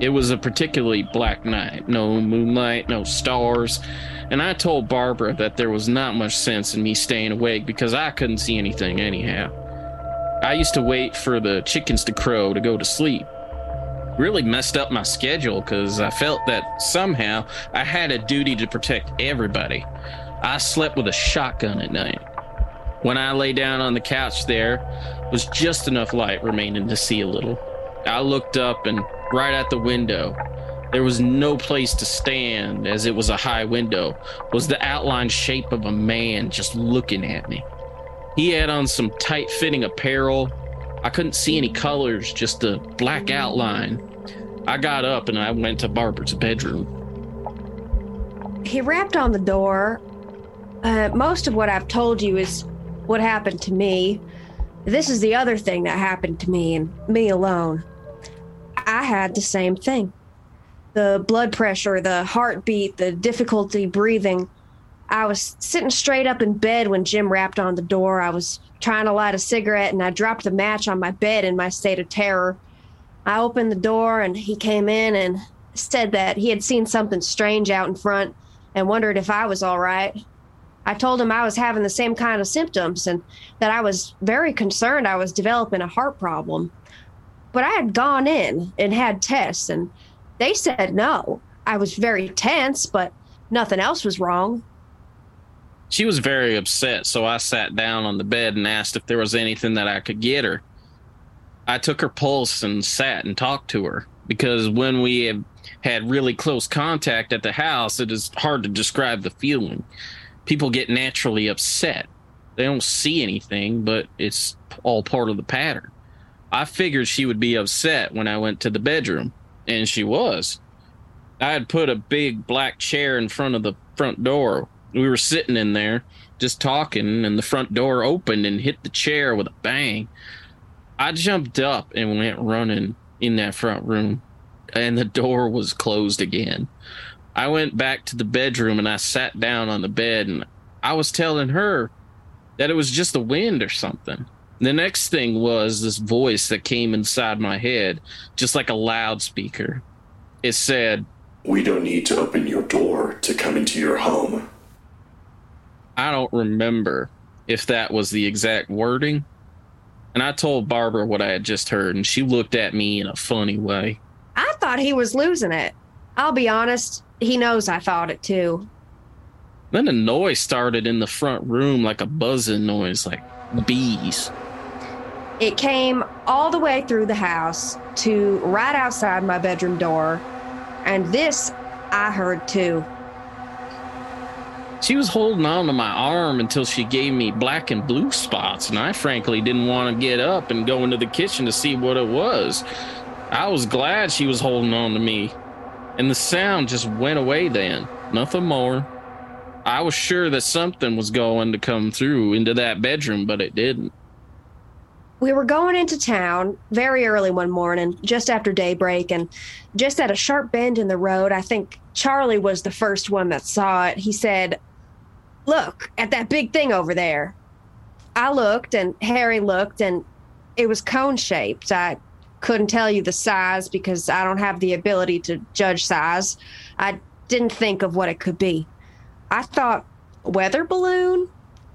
it was a particularly black night. No moonlight, no stars. And I told Barbara that there was not much sense in me staying awake because I couldn't see anything anyhow. I used to wait for the chickens to crow to go to sleep. Really messed up my schedule because I felt that somehow I had a duty to protect everybody. I slept with a shotgun at night. When I lay down on the couch, there was just enough light remaining to see a little. I looked up and right at the window. There was no place to stand as it was a high window, was the outlined shape of a man just looking at me. He had on some tight fitting apparel. I couldn't see any colors, just a black outline. I got up and I went to Barbara's bedroom. He rapped on the door. Uh, most of what I've told you is what happened to me. This is the other thing that happened to me and me alone. I had the same thing the blood pressure, the heartbeat, the difficulty breathing. I was sitting straight up in bed when Jim rapped on the door. I was trying to light a cigarette and I dropped the match on my bed in my state of terror. I opened the door and he came in and said that he had seen something strange out in front and wondered if I was all right. I told him I was having the same kind of symptoms and that I was very concerned I was developing a heart problem. But I had gone in and had tests, and they said no. I was very tense, but nothing else was wrong. She was very upset, so I sat down on the bed and asked if there was anything that I could get her. I took her pulse and sat and talked to her because when we have had really close contact at the house, it is hard to describe the feeling. People get naturally upset. They don't see anything, but it's all part of the pattern. I figured she would be upset when I went to the bedroom, and she was. I had put a big black chair in front of the front door we were sitting in there just talking, and the front door opened and hit the chair with a bang. I jumped up and went running in that front room, and the door was closed again. I went back to the bedroom and I sat down on the bed, and I was telling her that it was just the wind or something. The next thing was this voice that came inside my head, just like a loudspeaker. It said, We don't need to open your door to come into your home. I don't remember if that was the exact wording. And I told Barbara what I had just heard, and she looked at me in a funny way. I thought he was losing it. I'll be honest, he knows I thought it too. Then a noise started in the front room like a buzzing noise, like bees. It came all the way through the house to right outside my bedroom door. And this I heard too. She was holding on to my arm until she gave me black and blue spots, and I frankly didn't want to get up and go into the kitchen to see what it was. I was glad she was holding on to me, and the sound just went away then. Nothing more. I was sure that something was going to come through into that bedroom, but it didn't. We were going into town very early one morning, just after daybreak, and just at a sharp bend in the road, I think Charlie was the first one that saw it. He said, Look at that big thing over there. I looked and Harry looked and it was cone shaped. I couldn't tell you the size because I don't have the ability to judge size. I didn't think of what it could be. I thought weather balloon,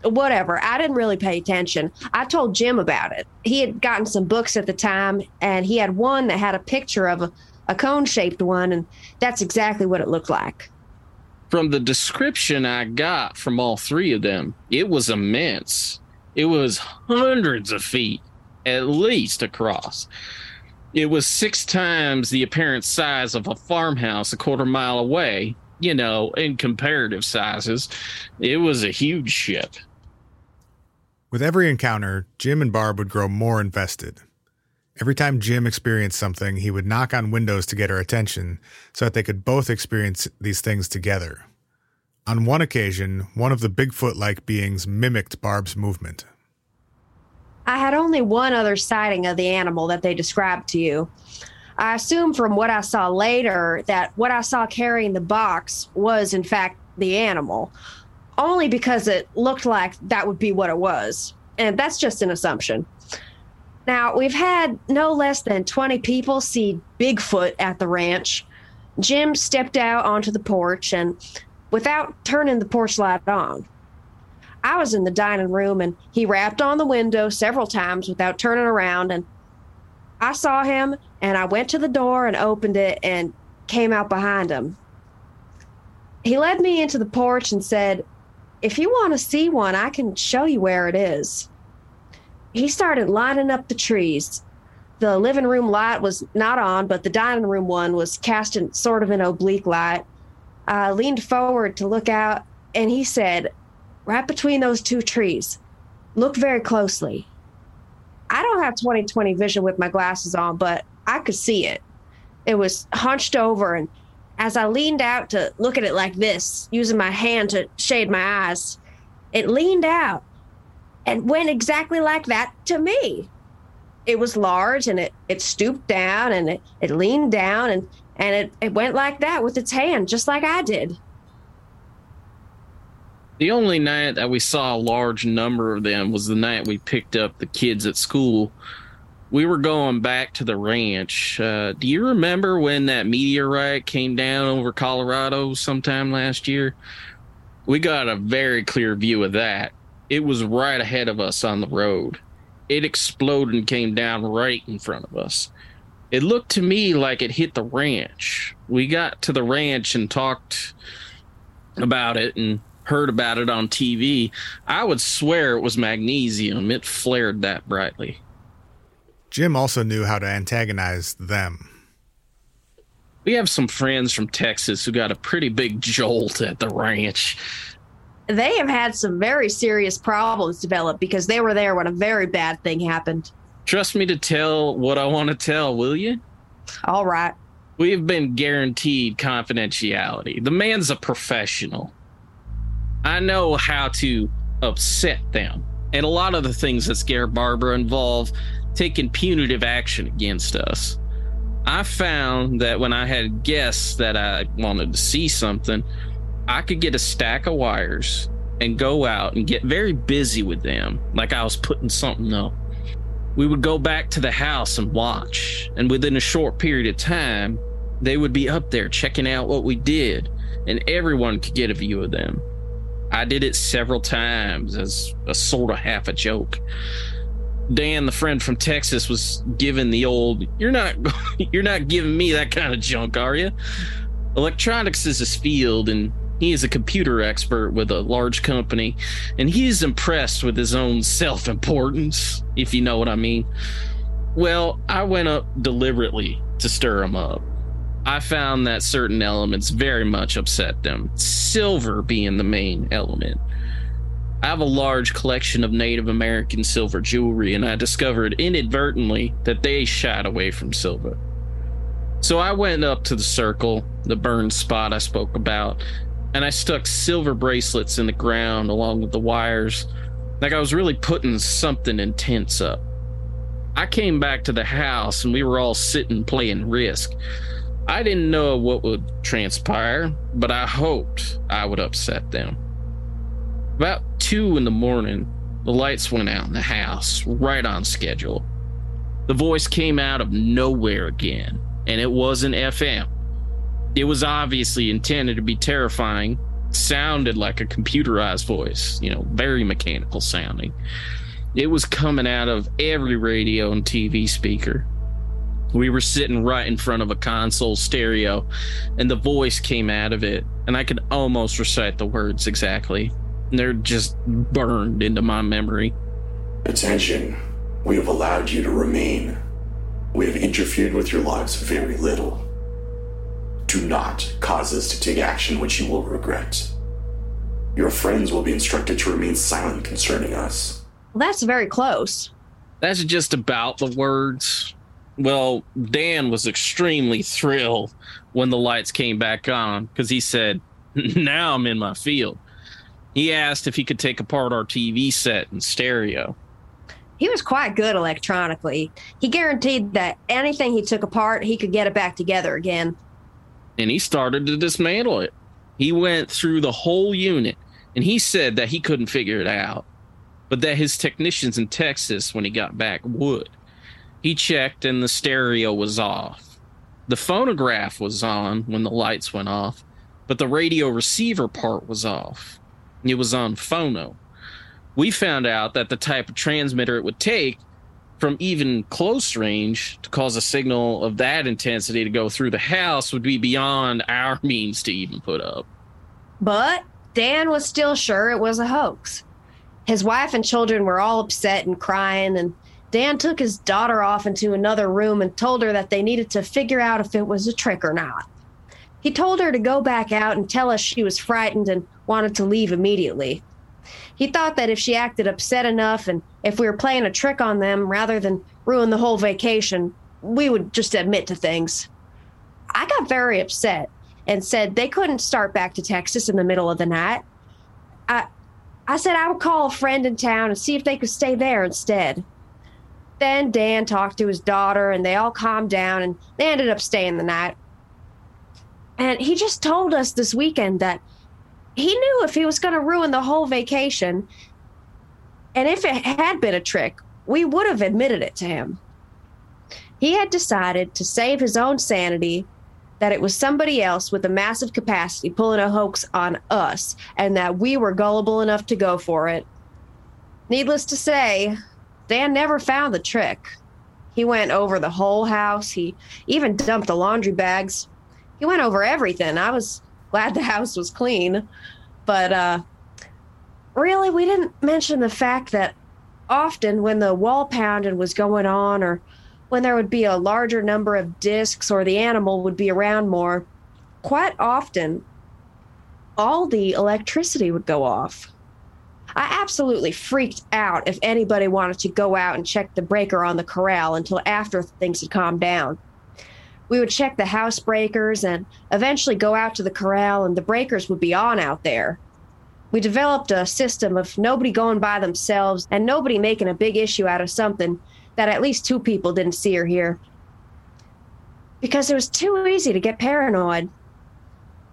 whatever. I didn't really pay attention. I told Jim about it. He had gotten some books at the time and he had one that had a picture of a, a cone shaped one, and that's exactly what it looked like from the description I got from all three of them, it was immense. It was hundreds of feet at least across. It was six times the apparent size of a farmhouse a quarter mile away, you know, in comparative sizes. It was a huge ship. With every encounter, Jim and Barb would grow more invested. Every time Jim experienced something, he would knock on windows to get her attention so that they could both experience these things together. On one occasion, one of the Bigfoot like beings mimicked Barb's movement. I had only one other sighting of the animal that they described to you. I assume from what I saw later that what I saw carrying the box was, in fact, the animal, only because it looked like that would be what it was. And that's just an assumption. Now, we've had no less than 20 people see Bigfoot at the ranch. Jim stepped out onto the porch and, without turning the porch light on, I was in the dining room and he rapped on the window several times without turning around. And I saw him and I went to the door and opened it and came out behind him. He led me into the porch and said, If you want to see one, I can show you where it is he started lining up the trees. The living room light was not on, but the dining room one was casting sort of an oblique light. I leaned forward to look out, and he said, Right between those two trees, look very closely. I don't have 20 20 vision with my glasses on, but I could see it. It was hunched over, and as I leaned out to look at it like this, using my hand to shade my eyes, it leaned out and went exactly like that to me. It was large and it, it stooped down and it, it leaned down and, and it, it went like that with its hand, just like I did. The only night that we saw a large number of them was the night we picked up the kids at school. We were going back to the ranch. Uh, do you remember when that meteorite came down over Colorado sometime last year? We got a very clear view of that it was right ahead of us on the road. It exploded and came down right in front of us. It looked to me like it hit the ranch. We got to the ranch and talked about it, and heard about it on TV. I would swear it was magnesium. It flared that brightly. Jim also knew how to antagonize them. We have some friends from Texas who got a pretty big jolt at the ranch. They have had some very serious problems develop because they were there when a very bad thing happened. Trust me to tell what I want to tell, will you? All right. We've been guaranteed confidentiality. The man's a professional. I know how to upset them. And a lot of the things that scare Barbara involve taking punitive action against us. I found that when I had guests that I wanted to see something, I could get a stack of wires and go out and get very busy with them, like I was putting something up. We would go back to the house and watch, and within a short period of time, they would be up there checking out what we did, and everyone could get a view of them. I did it several times as a sort of half a joke. Dan, the friend from Texas, was given the old "You're not, you're not giving me that kind of junk, are you?" Electronics is his field, and he is a computer expert with a large company, and he is impressed with his own self-importance, if you know what I mean. Well, I went up deliberately to stir him up. I found that certain elements very much upset them, silver being the main element. I have a large collection of Native American silver jewelry, and I discovered inadvertently that they shied away from silver. So I went up to the circle, the burned spot I spoke about, and I stuck silver bracelets in the ground along with the wires, like I was really putting something intense up. I came back to the house and we were all sitting playing Risk. I didn't know what would transpire, but I hoped I would upset them. About two in the morning, the lights went out in the house, right on schedule. The voice came out of nowhere again, and it wasn't FM. It was obviously intended to be terrifying, sounded like a computerized voice, you know, very mechanical sounding. It was coming out of every radio and TV speaker. We were sitting right in front of a console stereo, and the voice came out of it, and I could almost recite the words exactly. They're just burned into my memory. Attention. We have allowed you to remain. We have interfered with your lives very little. Do not cause us to take action which you will regret. Your friends will be instructed to remain silent concerning us. Well, that's very close. That's just about the words. Well, Dan was extremely thrilled when the lights came back on because he said, Now I'm in my field. He asked if he could take apart our TV set and stereo. He was quite good electronically. He guaranteed that anything he took apart, he could get it back together again. And he started to dismantle it. He went through the whole unit and he said that he couldn't figure it out, but that his technicians in Texas, when he got back, would. He checked and the stereo was off. The phonograph was on when the lights went off, but the radio receiver part was off. It was on phono. We found out that the type of transmitter it would take from even close range to cause a signal of that intensity to go through the house would be beyond our means to even put up. But Dan was still sure it was a hoax. His wife and children were all upset and crying, and Dan took his daughter off into another room and told her that they needed to figure out if it was a trick or not. He told her to go back out and tell us she was frightened and wanted to leave immediately. He thought that if she acted upset enough and if we were playing a trick on them rather than ruin the whole vacation, we would just admit to things. I got very upset and said they couldn't start back to Texas in the middle of the night. I I said I would call a friend in town and see if they could stay there instead. Then Dan talked to his daughter and they all calmed down and they ended up staying the night. And he just told us this weekend that he knew if he was going to ruin the whole vacation, and if it had been a trick, we would have admitted it to him. He had decided to save his own sanity that it was somebody else with a massive capacity pulling a hoax on us, and that we were gullible enough to go for it. Needless to say, Dan never found the trick. He went over the whole house. He even dumped the laundry bags. He went over everything. I was glad the house was clean. But uh, really, we didn't mention the fact that often when the wall pounding was going on, or when there would be a larger number of discs, or the animal would be around more, quite often all the electricity would go off. I absolutely freaked out if anybody wanted to go out and check the breaker on the corral until after things had calmed down. We would check the house breakers and eventually go out to the corral, and the breakers would be on out there. We developed a system of nobody going by themselves and nobody making a big issue out of something that at least two people didn't see or hear. Because it was too easy to get paranoid.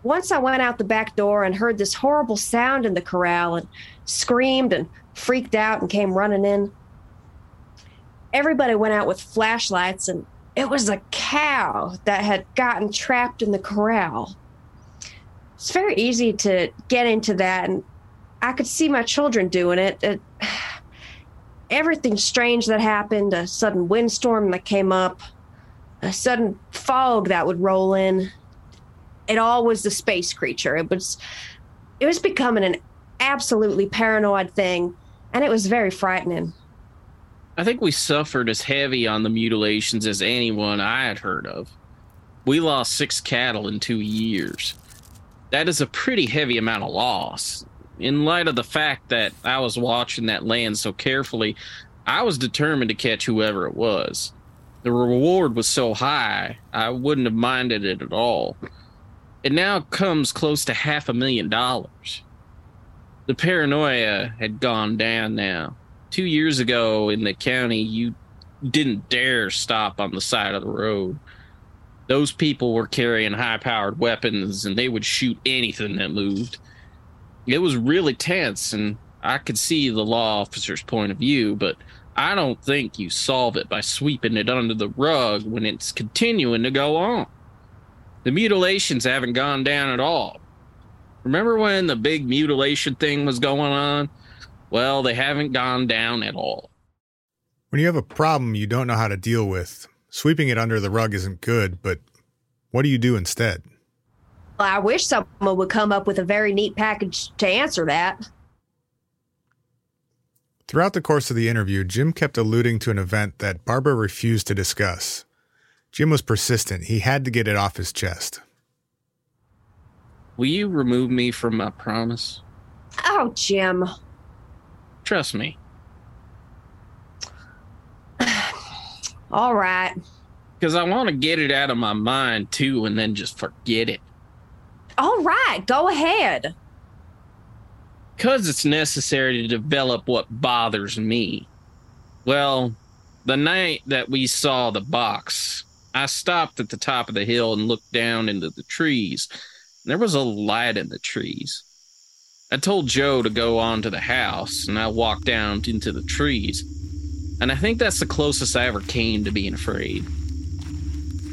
Once I went out the back door and heard this horrible sound in the corral and screamed and freaked out and came running in. Everybody went out with flashlights, and it was a cow that had gotten trapped in the corral. It's very easy to get into that, and I could see my children doing it. it everything strange that happened a sudden windstorm that came up, a sudden fog that would roll in. It all was the space creature. It was it was becoming an absolutely paranoid thing, and it was very frightening. I think we suffered as heavy on the mutilations as anyone I had heard of. We lost six cattle in two years. That is a pretty heavy amount of loss. In light of the fact that I was watching that land so carefully, I was determined to catch whoever it was. The reward was so high, I wouldn't have minded it at all. It now comes close to half a million dollars the paranoia had gone down now. Two years ago in the county, you didn't dare stop on the side of the road. Those people were carrying high powered weapons and they would shoot anything that moved. It was really tense, and I could see the law officer's point of view, but I don't think you solve it by sweeping it under the rug when it's continuing to go on. The mutilations haven't gone down at all. Remember when the big mutilation thing was going on? Well, they haven't gone down at all. When you have a problem you don't know how to deal with, sweeping it under the rug isn't good, but what do you do instead? I wish someone would come up with a very neat package to answer that. Throughout the course of the interview, Jim kept alluding to an event that Barbara refused to discuss. Jim was persistent. He had to get it off his chest. Will you remove me from my promise? Oh, Jim. Trust me. All right. Because I want to get it out of my mind too and then just forget it. All right, go ahead. Because it's necessary to develop what bothers me. Well, the night that we saw the box, I stopped at the top of the hill and looked down into the trees there was a light in the trees. I told Joe to go on to the house, and I walked down into the trees. And I think that's the closest I ever came to being afraid.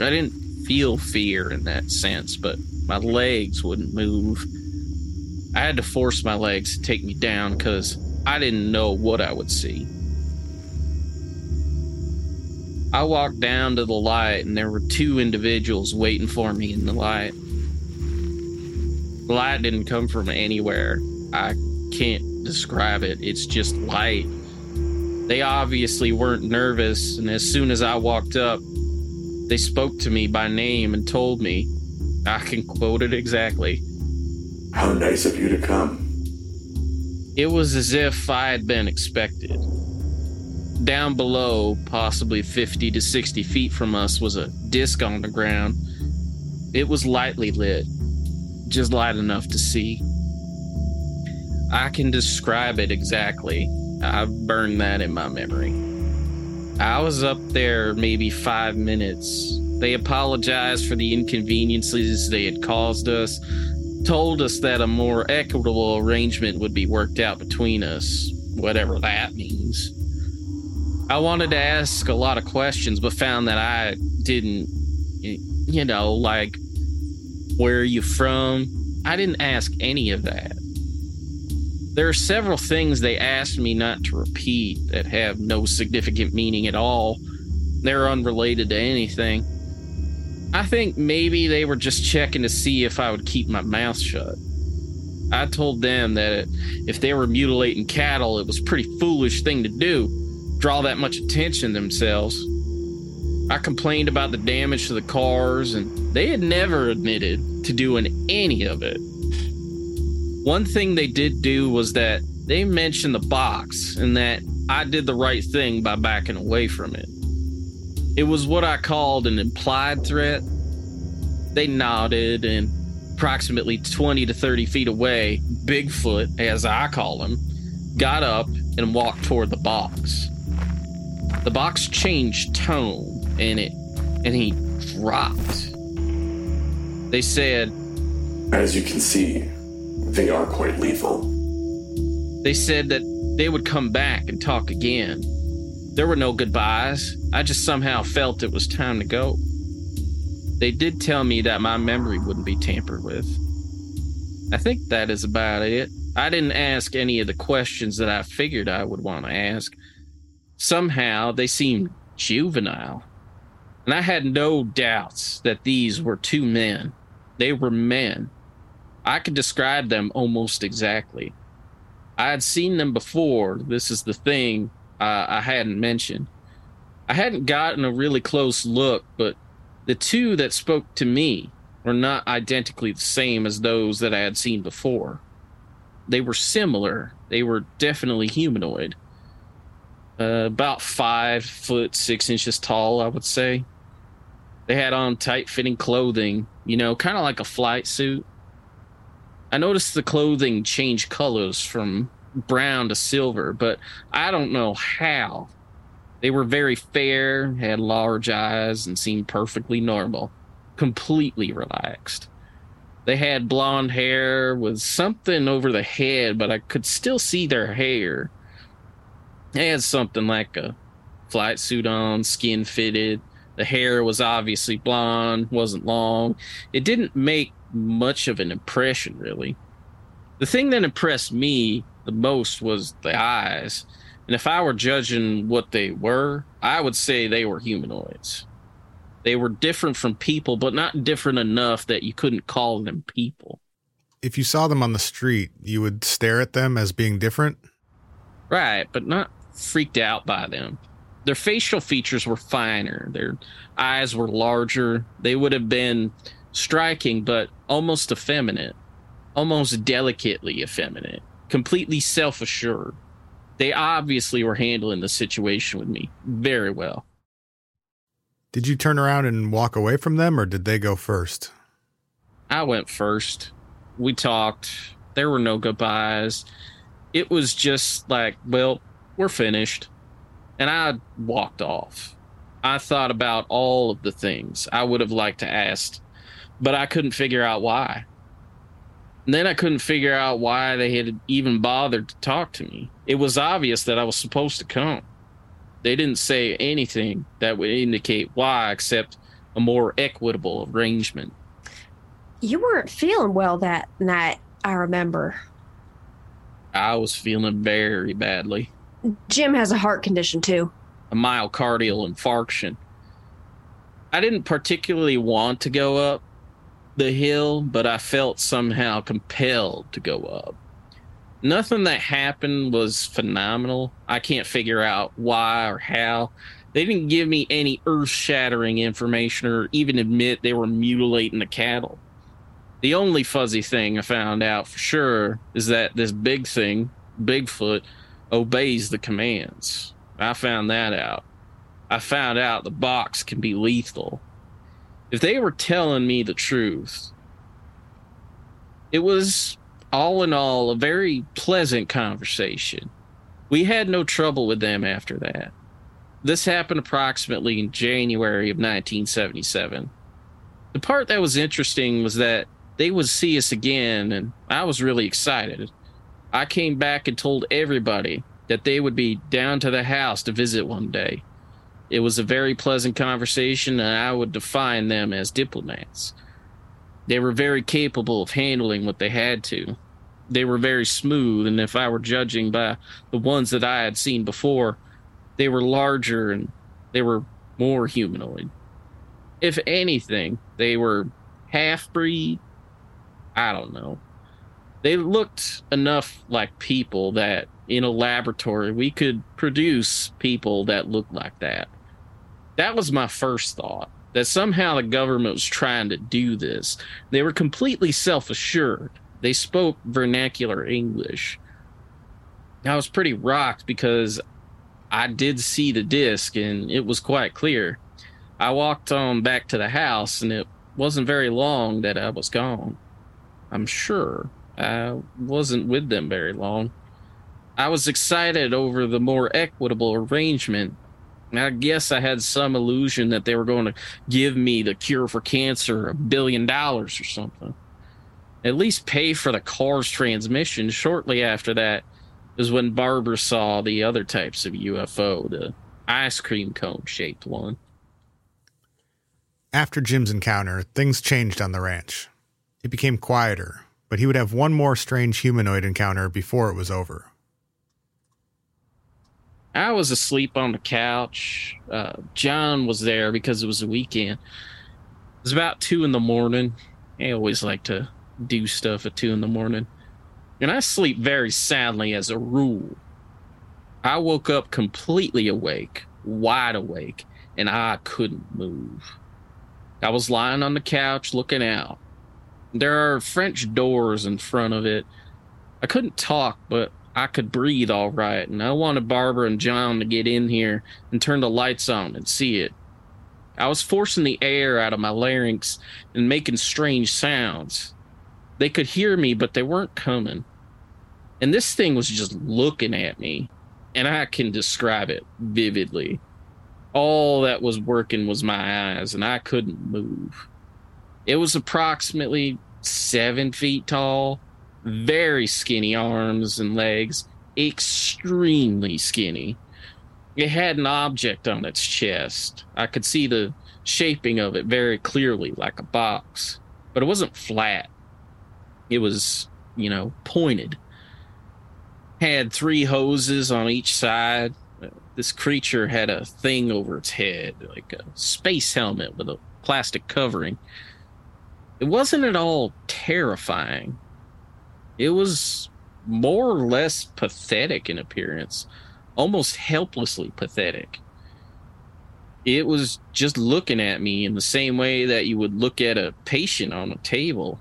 I didn't feel fear in that sense, but my legs wouldn't move. I had to force my legs to take me down because I didn't know what I would see. I walked down to the light, and there were two individuals waiting for me in the light The light didn't come from anywhere. I can't describe it. It's just light. They obviously weren't nervous, and as soon as I walked up, they spoke to me by name and told me, I can quote it exactly. How nice of you to come. It was as if I had been expected. Down below, possibly 50 to 60 feet from us, was a disc on the ground. It was lightly lit, just light enough to see. I can describe it exactly. I've burned that in my memory. I was up there maybe five minutes. They apologized for the inconveniences they had caused us, told us that a more equitable arrangement would be worked out between us, whatever that means. I wanted to ask a lot of questions, but found that I didn't, you know, like where are you from? I didn't ask any of that. There are several things they asked me not to repeat that have no significant meaning at all. They're unrelated to anything. I think maybe they were just checking to see if I would keep my mouth shut. I told them that if they were mutilating cattle, it was a pretty foolish thing to do, draw that much attention themselves. I complained about the damage to the cars, and they had never admitted to doing any of it. One thing they did do was that they mentioned the box and that I did the right thing by backing away from it. It was what I called an implied threat. They nodded, and approximately 20 to 30 feet away, Bigfoot, as I call him, got up and walked toward the box. The box changed tone and it and he dropped. They said As you can see, they are quite lethal. They said that they would come back and talk again. There were no goodbyes. I just somehow felt it was time to go. They did tell me that my memory wouldn't be tampered with. I think that is about it. I didn't ask any of the questions that I figured I would want to ask. Somehow they seemed juvenile. And I had no doubts that these were two men. They were men. I could describe them almost exactly. I had seen them before. This is the thing uh, I hadn't mentioned. I hadn't gotten a really close look, but the two that spoke to me were not identically the same as those that I had seen before. They were similar. They were definitely humanoid. Uh, about five foot six inches tall, I would say. They had on tight fitting clothing, you know, kind of like a flight suit. I noticed the clothing change colors from brown to silver, but I don't know how. They were very fair, had large eyes, and seemed perfectly normal, completely relaxed. They had blonde hair with something over the head, but I could still see their hair. They had something like a flight suit on, skin fitted, the hair was obviously blonde, wasn't long. It didn't make much of an impression, really. The thing that impressed me the most was the eyes. And if I were judging what they were, I would say they were humanoids. They were different from people, but not different enough that you couldn't call them people. If you saw them on the street, you would stare at them as being different? Right, but not freaked out by them their facial features were finer. Their eyes were larger. They would have been striking, but almost effeminate, almost delicately effeminate, completely self assured. They obviously were handling the situation with me very well. Did you turn around and walk away from them, or did they go first? I went first. We talked. There were no goodbyes. It was just like, well, we're finished and I walked off. I thought about all of the things I would have liked to ask, but I couldn't figure out why. And then I couldn't figure out why they had even bothered to talk to me. It was obvious that I was supposed to come. They didn't say anything that would indicate why except a more equitable arrangement. You weren't feeling well that night, I remember. I was feeling very badly. Jim has a heart condition too. A myocardial infarction. I didn't particularly want to go up the hill, but I felt somehow compelled to go up. Nothing that happened was phenomenal. I can't figure out why or how. They didn't give me any earth shattering information or even admit they were mutilating the cattle. The only fuzzy thing I found out for sure is that this big thing, Bigfoot, obeys the commands. I found that out. I found out the box can be lethal. If they were telling me the truth, it was all in all a very pleasant conversation. We had no trouble with them after that. This happened approximately in January of 1977. The part that was interesting was that they would see us again, and I was really excited. I came back and told everybody that they would be down to the house to visit one day. It was a very pleasant conversation, and I would define them as diplomats. They were very capable of handling what they had to. They were very smooth, and if I were judging by the ones that I had seen before, they were larger and they were more humanoid. If anything, they were half breed. I don't know. They looked enough like people that in a laboratory we could produce people that looked like that. That was my first thought that somehow the government was trying to do this. They were completely self assured. They spoke vernacular English. I was pretty rocked because I did see the disc and it was quite clear. I walked on back to the house and it wasn't very long that I was gone. I'm sure I wasn't with them very long. I was excited over the more equitable arrangement. I guess I had some illusion that they were going to give me the cure for cancer, a billion dollars or something. At least pay for the car's transmission. Shortly after that, is when Barbara saw the other types of UFO, the ice cream cone shaped one. After Jim's encounter, things changed on the ranch. It became quieter, but he would have one more strange humanoid encounter before it was over. I was asleep on the couch. Uh, John was there because it was a weekend. It was about two in the morning. I always like to do stuff at two in the morning and I sleep very soundly as a rule. I woke up completely awake, wide awake, and I couldn't move. I was lying on the couch looking out. There are French doors in front of it. I couldn't talk, but I could breathe all right, and I wanted Barbara and John to get in here and turn the lights on and see it. I was forcing the air out of my larynx and making strange sounds. They could hear me, but they weren't coming. And this thing was just looking at me, and I can describe it vividly. All that was working was my eyes, and I couldn't move. It was approximately seven feet tall, very skinny arms and legs, extremely skinny. It had an object on its chest. I could see the shaping of it very clearly, like a box, but it wasn't flat. It was, you know, pointed had three hoses on each side. This creature had a thing over its head, like a space helmet with a plastic covering. It wasn't at all terrifying. It was more or less pathetic in appearance, almost helplessly pathetic. It was just looking at me in the same way that you would look at a patient on a table,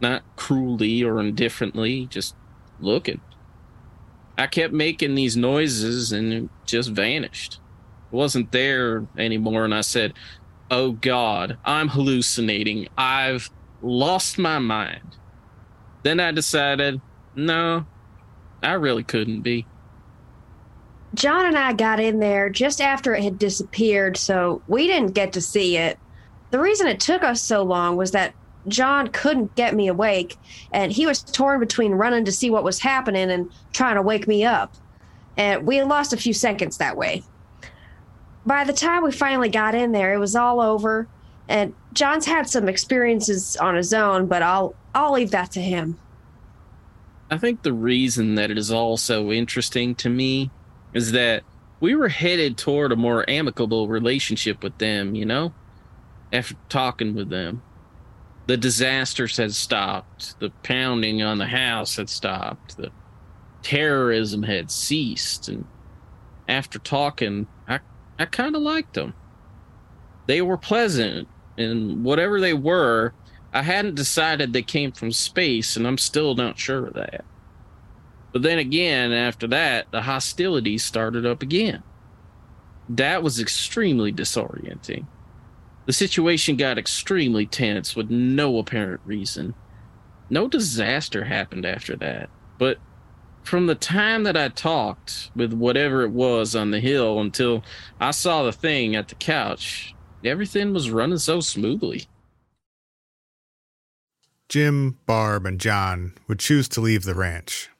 not cruelly or indifferently, just looking. I kept making these noises and it just vanished. It wasn't there anymore. And I said, Oh God, I'm hallucinating. I've lost my mind. Then I decided, no, I really couldn't be. John and I got in there just after it had disappeared, so we didn't get to see it. The reason it took us so long was that John couldn't get me awake, and he was torn between running to see what was happening and trying to wake me up. And we lost a few seconds that way. By the time we finally got in there, it was all over, and John's had some experiences on his own, but I'll I'll leave that to him. I think the reason that it is all so interesting to me is that we were headed toward a more amicable relationship with them, you know, after talking with them. The disasters had stopped, the pounding on the house had stopped, the terrorism had ceased, and after talking, I I kind of liked them. They were pleasant, and whatever they were, I hadn't decided they came from space, and I'm still not sure of that. But then again, after that, the hostilities started up again. That was extremely disorienting. The situation got extremely tense with no apparent reason. No disaster happened after that, but from the time that I talked with whatever it was on the hill until I saw the thing at the couch, everything was running so smoothly. Jim, Barb, and John would choose to leave the ranch.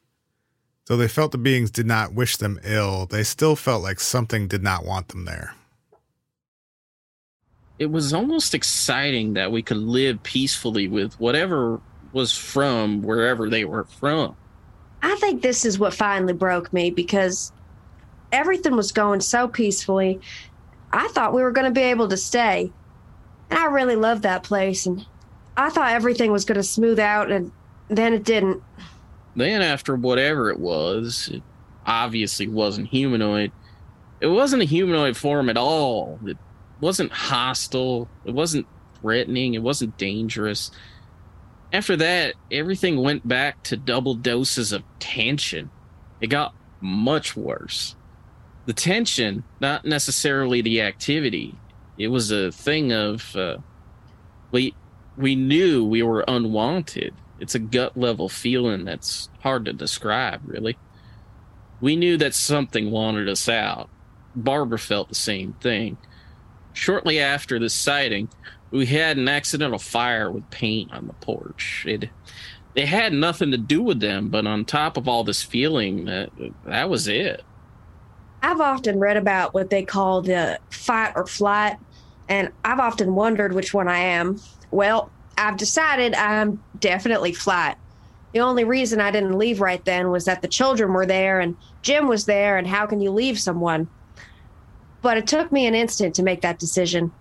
Though they felt the beings did not wish them ill, they still felt like something did not want them there it was almost exciting that we could live peacefully with whatever was from wherever they were from. I think this is what finally broke me because everything was going so peacefully. I thought we were going to be able to stay. And I really loved that place. And I thought everything was going to smooth out, and then it didn't. Then, after whatever it was, it obviously wasn't humanoid. It wasn't a humanoid form at all. It wasn't hostile. It wasn't threatening. It wasn't dangerous. After that, everything went back to double doses of tension. It got much worse. The tension, not necessarily the activity. It was a thing of uh, we we knew we were unwanted. It's a gut level feeling that's hard to describe, really. We knew that something wanted us out. Barbara felt the same thing. Shortly after this sighting, we had an accidental fire with paint on the porch. It it had nothing to do with them, but on top of all this feeling, that that was it. I've often read about what they call the fight or flight, and I've often wondered which one I am. Well, I've decided I'm definitely flight. The only reason I didn't leave right then was that the children were there and Jim was there, and how can you leave someone? But it took me an instant to make that decision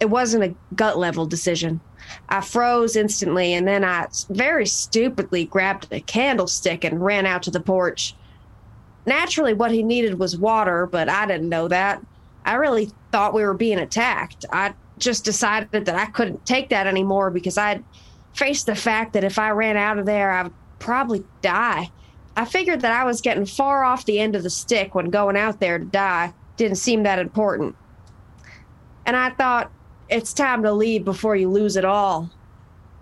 it wasn't a gut level decision. I froze instantly and then I very stupidly grabbed a candlestick and ran out to the porch. Naturally, what he needed was water, but I didn't know that. I really thought we were being attacked. I just decided that I couldn't take that anymore because I'd faced the fact that if I ran out of there, I'd probably die. I figured that I was getting far off the end of the stick when going out there to die didn't seem that important. And I thought, it's time to leave before you lose it all.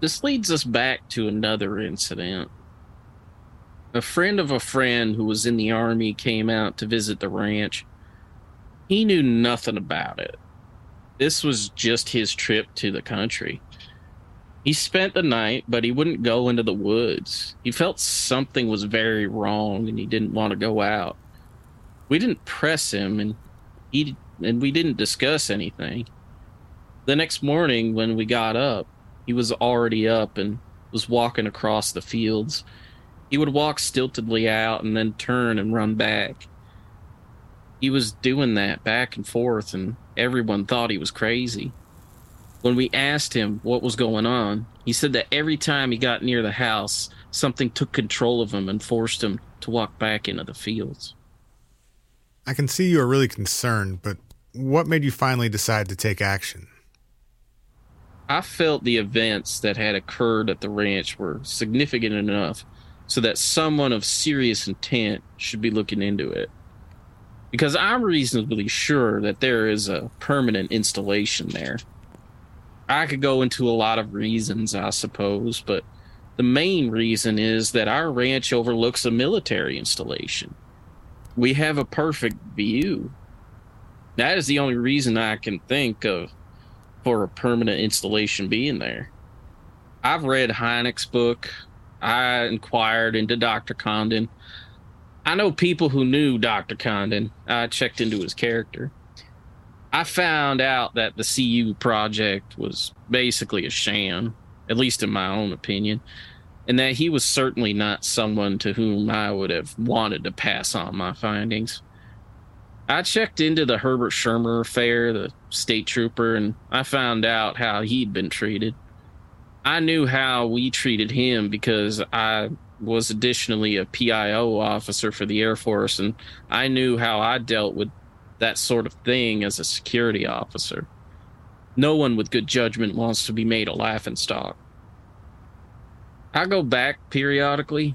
This leads us back to another incident. A friend of a friend who was in the army came out to visit the ranch. He knew nothing about it. This was just his trip to the country. He spent the night, but he wouldn't go into the woods. He felt something was very wrong and he didn't want to go out. We didn't press him and he and we didn't discuss anything. The next morning, when we got up, he was already up and was walking across the fields. He would walk stiltedly out and then turn and run back. He was doing that back and forth, and everyone thought he was crazy. When we asked him what was going on, he said that every time he got near the house, something took control of him and forced him to walk back into the fields. I can see you are really concerned, but what made you finally decide to take action? I felt the events that had occurred at the ranch were significant enough so that someone of serious intent should be looking into it. Because I'm reasonably sure that there is a permanent installation there. I could go into a lot of reasons, I suppose, but the main reason is that our ranch overlooks a military installation. We have a perfect view. That is the only reason I can think of for a permanent installation being there. I've read Hynek's book. I inquired into Dr. Condon. I know people who knew Dr. Condon. I checked into his character. I found out that the CU project was basically a sham, at least in my own opinion, and that he was certainly not someone to whom I would have wanted to pass on my findings. I checked into the Herbert Schirmer affair, the state trooper, and I found out how he'd been treated. I knew how we treated him because I was additionally a PIO officer for the Air Force, and I knew how I dealt with that sort of thing as a security officer. No one with good judgment wants to be made a laughingstock. I go back periodically.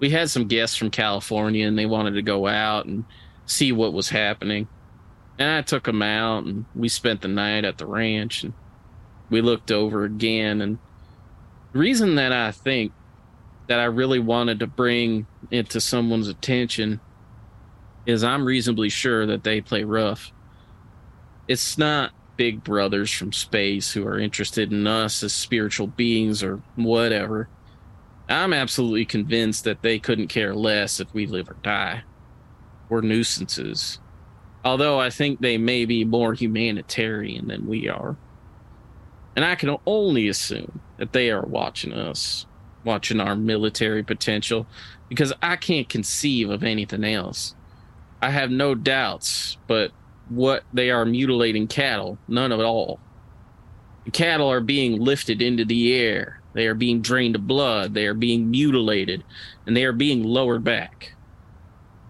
We had some guests from California, and they wanted to go out and see what was happening. And I took them out and we spent the night at the ranch and we looked over again. And the reason that I think that I really wanted to bring it to someone's attention is I'm reasonably sure that they play rough. It's not big brothers from space who are interested in us as spiritual beings or whatever. I'm absolutely convinced that they couldn't care less if we live or die We're nuisances. Although I think they may be more humanitarian than we are. And I can only assume that they are watching us, watching our military potential, because I can't conceive of anything else. I have no doubts, but what they are mutilating cattle, none at all. The cattle are being lifted into the air, They are being drained of blood, they are being mutilated, and they are being lowered back.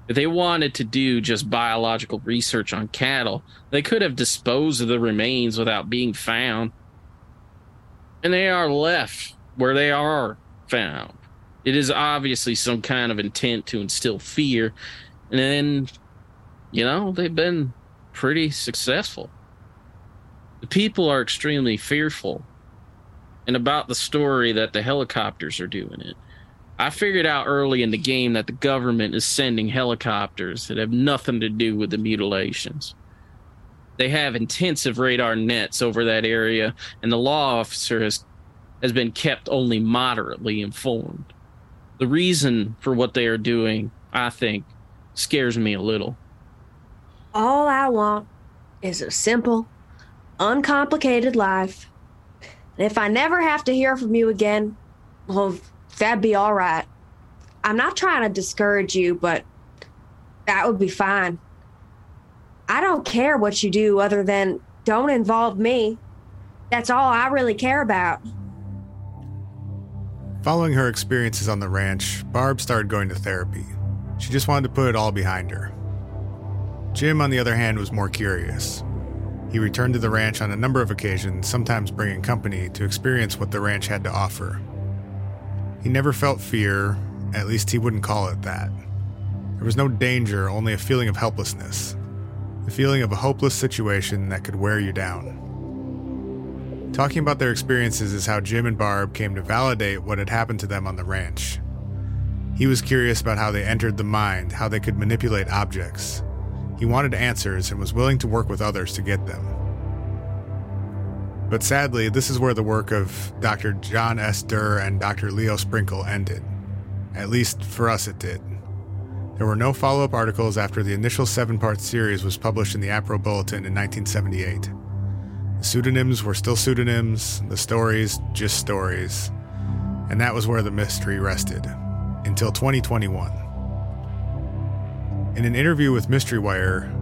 If they wanted to do just biological research on cattle, they could have disposed of the remains without being found. And they are left where they are found. It is obviously some kind of intent to instill fear. And then, you know, they've been pretty successful. The people are extremely fearful and about the story that the helicopters are doing it. I figured out early in the game that the government is sending helicopters that have nothing to do with the mutilations. They have intensive radar nets over that area, and the law officer has, has been kept only moderately informed. The reason for what they are doing, I think, scares me a little. All I want is a simple, uncomplicated life. And if I never have to hear from you again, well, that'd be all right. I'm not trying to discourage you, but that would be fine. I don't care what you do other than don't involve me. That's all I really care about. Following her experiences on the ranch, Barb started going to therapy. She just wanted to put it all behind her. Jim, on the other hand, was more curious. He returned to the ranch on a number of occasions, sometimes bringing company to experience what the ranch had to offer. He never felt fear, at least he wouldn't call it that. There was no danger, only a feeling of helplessness. The feeling of a hopeless situation that could wear you down. Talking about their experiences is how Jim and Barb came to validate what had happened to them on the ranch. He was curious about how they entered the mind, how they could manipulate objects. He wanted answers and was willing to work with others to get them. But sadly, this is where the work of Dr. John S. Derr and Dr. Leo Sprinkle ended. At least for us, it did. There were no follow up articles after the initial seven part series was published in the APRO Bulletin in 1978. The pseudonyms were still pseudonyms, the stories just stories, and that was where the mystery rested until 2021. In an interview with Mystery Wire,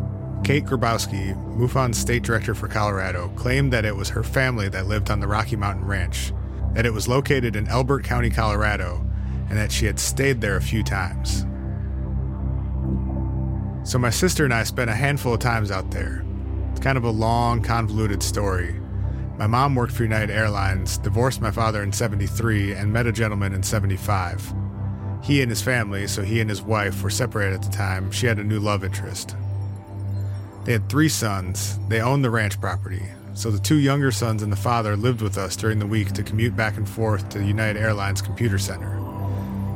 Kate Grabowski, MUFON's state director for Colorado, claimed that it was her family that lived on the Rocky Mountain Ranch, that it was located in Elbert County, Colorado, and that she had stayed there a few times. So my sister and I spent a handful of times out there. It's kind of a long, convoluted story. My mom worked for United Airlines, divorced my father in 73, and met a gentleman in 75. He and his family, so he and his wife, were separated at the time. She had a new love interest. They had three sons. They owned the ranch property. So the two younger sons and the father lived with us during the week to commute back and forth to the United Airlines Computer Center.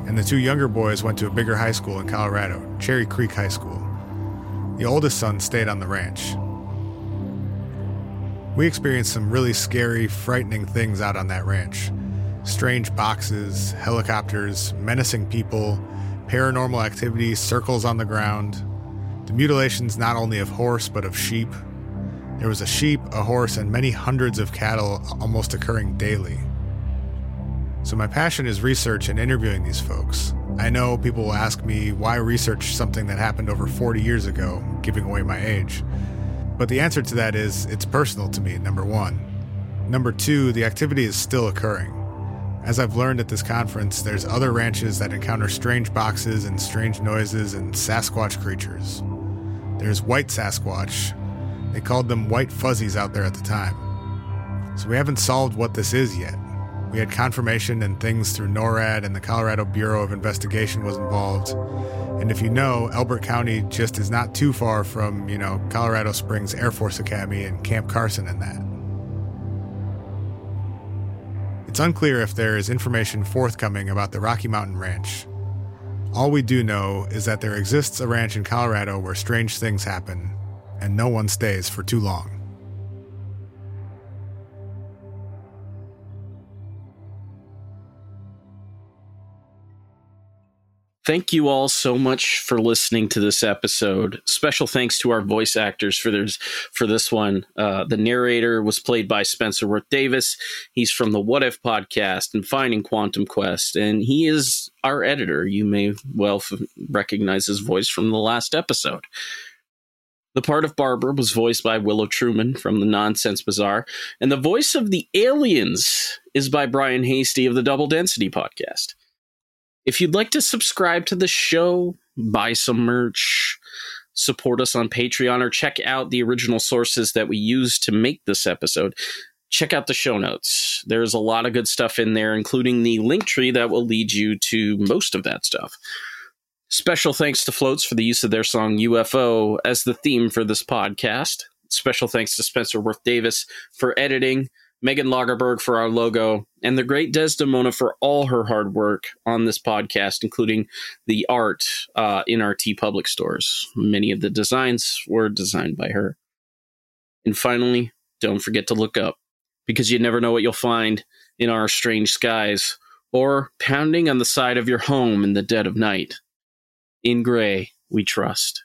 And the two younger boys went to a bigger high school in Colorado, Cherry Creek High School. The oldest son stayed on the ranch. We experienced some really scary, frightening things out on that ranch strange boxes, helicopters, menacing people, paranormal activity, circles on the ground. The mutilations not only of horse but of sheep. There was a sheep, a horse, and many hundreds of cattle almost occurring daily. So, my passion is research and interviewing these folks. I know people will ask me why research something that happened over 40 years ago, giving away my age. But the answer to that is it's personal to me, number one. Number two, the activity is still occurring. As I've learned at this conference, there's other ranches that encounter strange boxes and strange noises and Sasquatch creatures. There's white Sasquatch. They called them white fuzzies out there at the time. So we haven't solved what this is yet. We had confirmation and things through NORAD and the Colorado Bureau of Investigation was involved. And if you know, Elbert County just is not too far from, you know, Colorado Springs Air Force Academy and Camp Carson and that. It's unclear if there is information forthcoming about the Rocky Mountain Ranch. All we do know is that there exists a ranch in Colorado where strange things happen, and no one stays for too long. Thank you all so much for listening to this episode. Special thanks to our voice actors for this for this one. Uh, the narrator was played by Spencer Wirth-Davis. He's from the What If podcast and Finding Quantum Quest, and he is our editor. You may well f- recognize his voice from the last episode. The part of Barbara was voiced by Willow Truman from the Nonsense Bazaar, and the voice of the aliens is by Brian Hastie of the Double Density podcast. If you'd like to subscribe to the show, buy some merch, support us on Patreon, or check out the original sources that we used to make this episode, check out the show notes. There's a lot of good stuff in there, including the link tree that will lead you to most of that stuff. Special thanks to Floats for the use of their song UFO as the theme for this podcast. Special thanks to Spencer Wirth-Davis for editing, Megan Lagerberg for our logo, and the great Desdemona for all her hard work on this podcast, including the art uh, in our T TeePublic stores. Many of the designs were designed by her. And finally, don't forget to look up, because you never know what you'll find in our strange skies or pounding on the side of your home in the dead of night. In gray, we trust.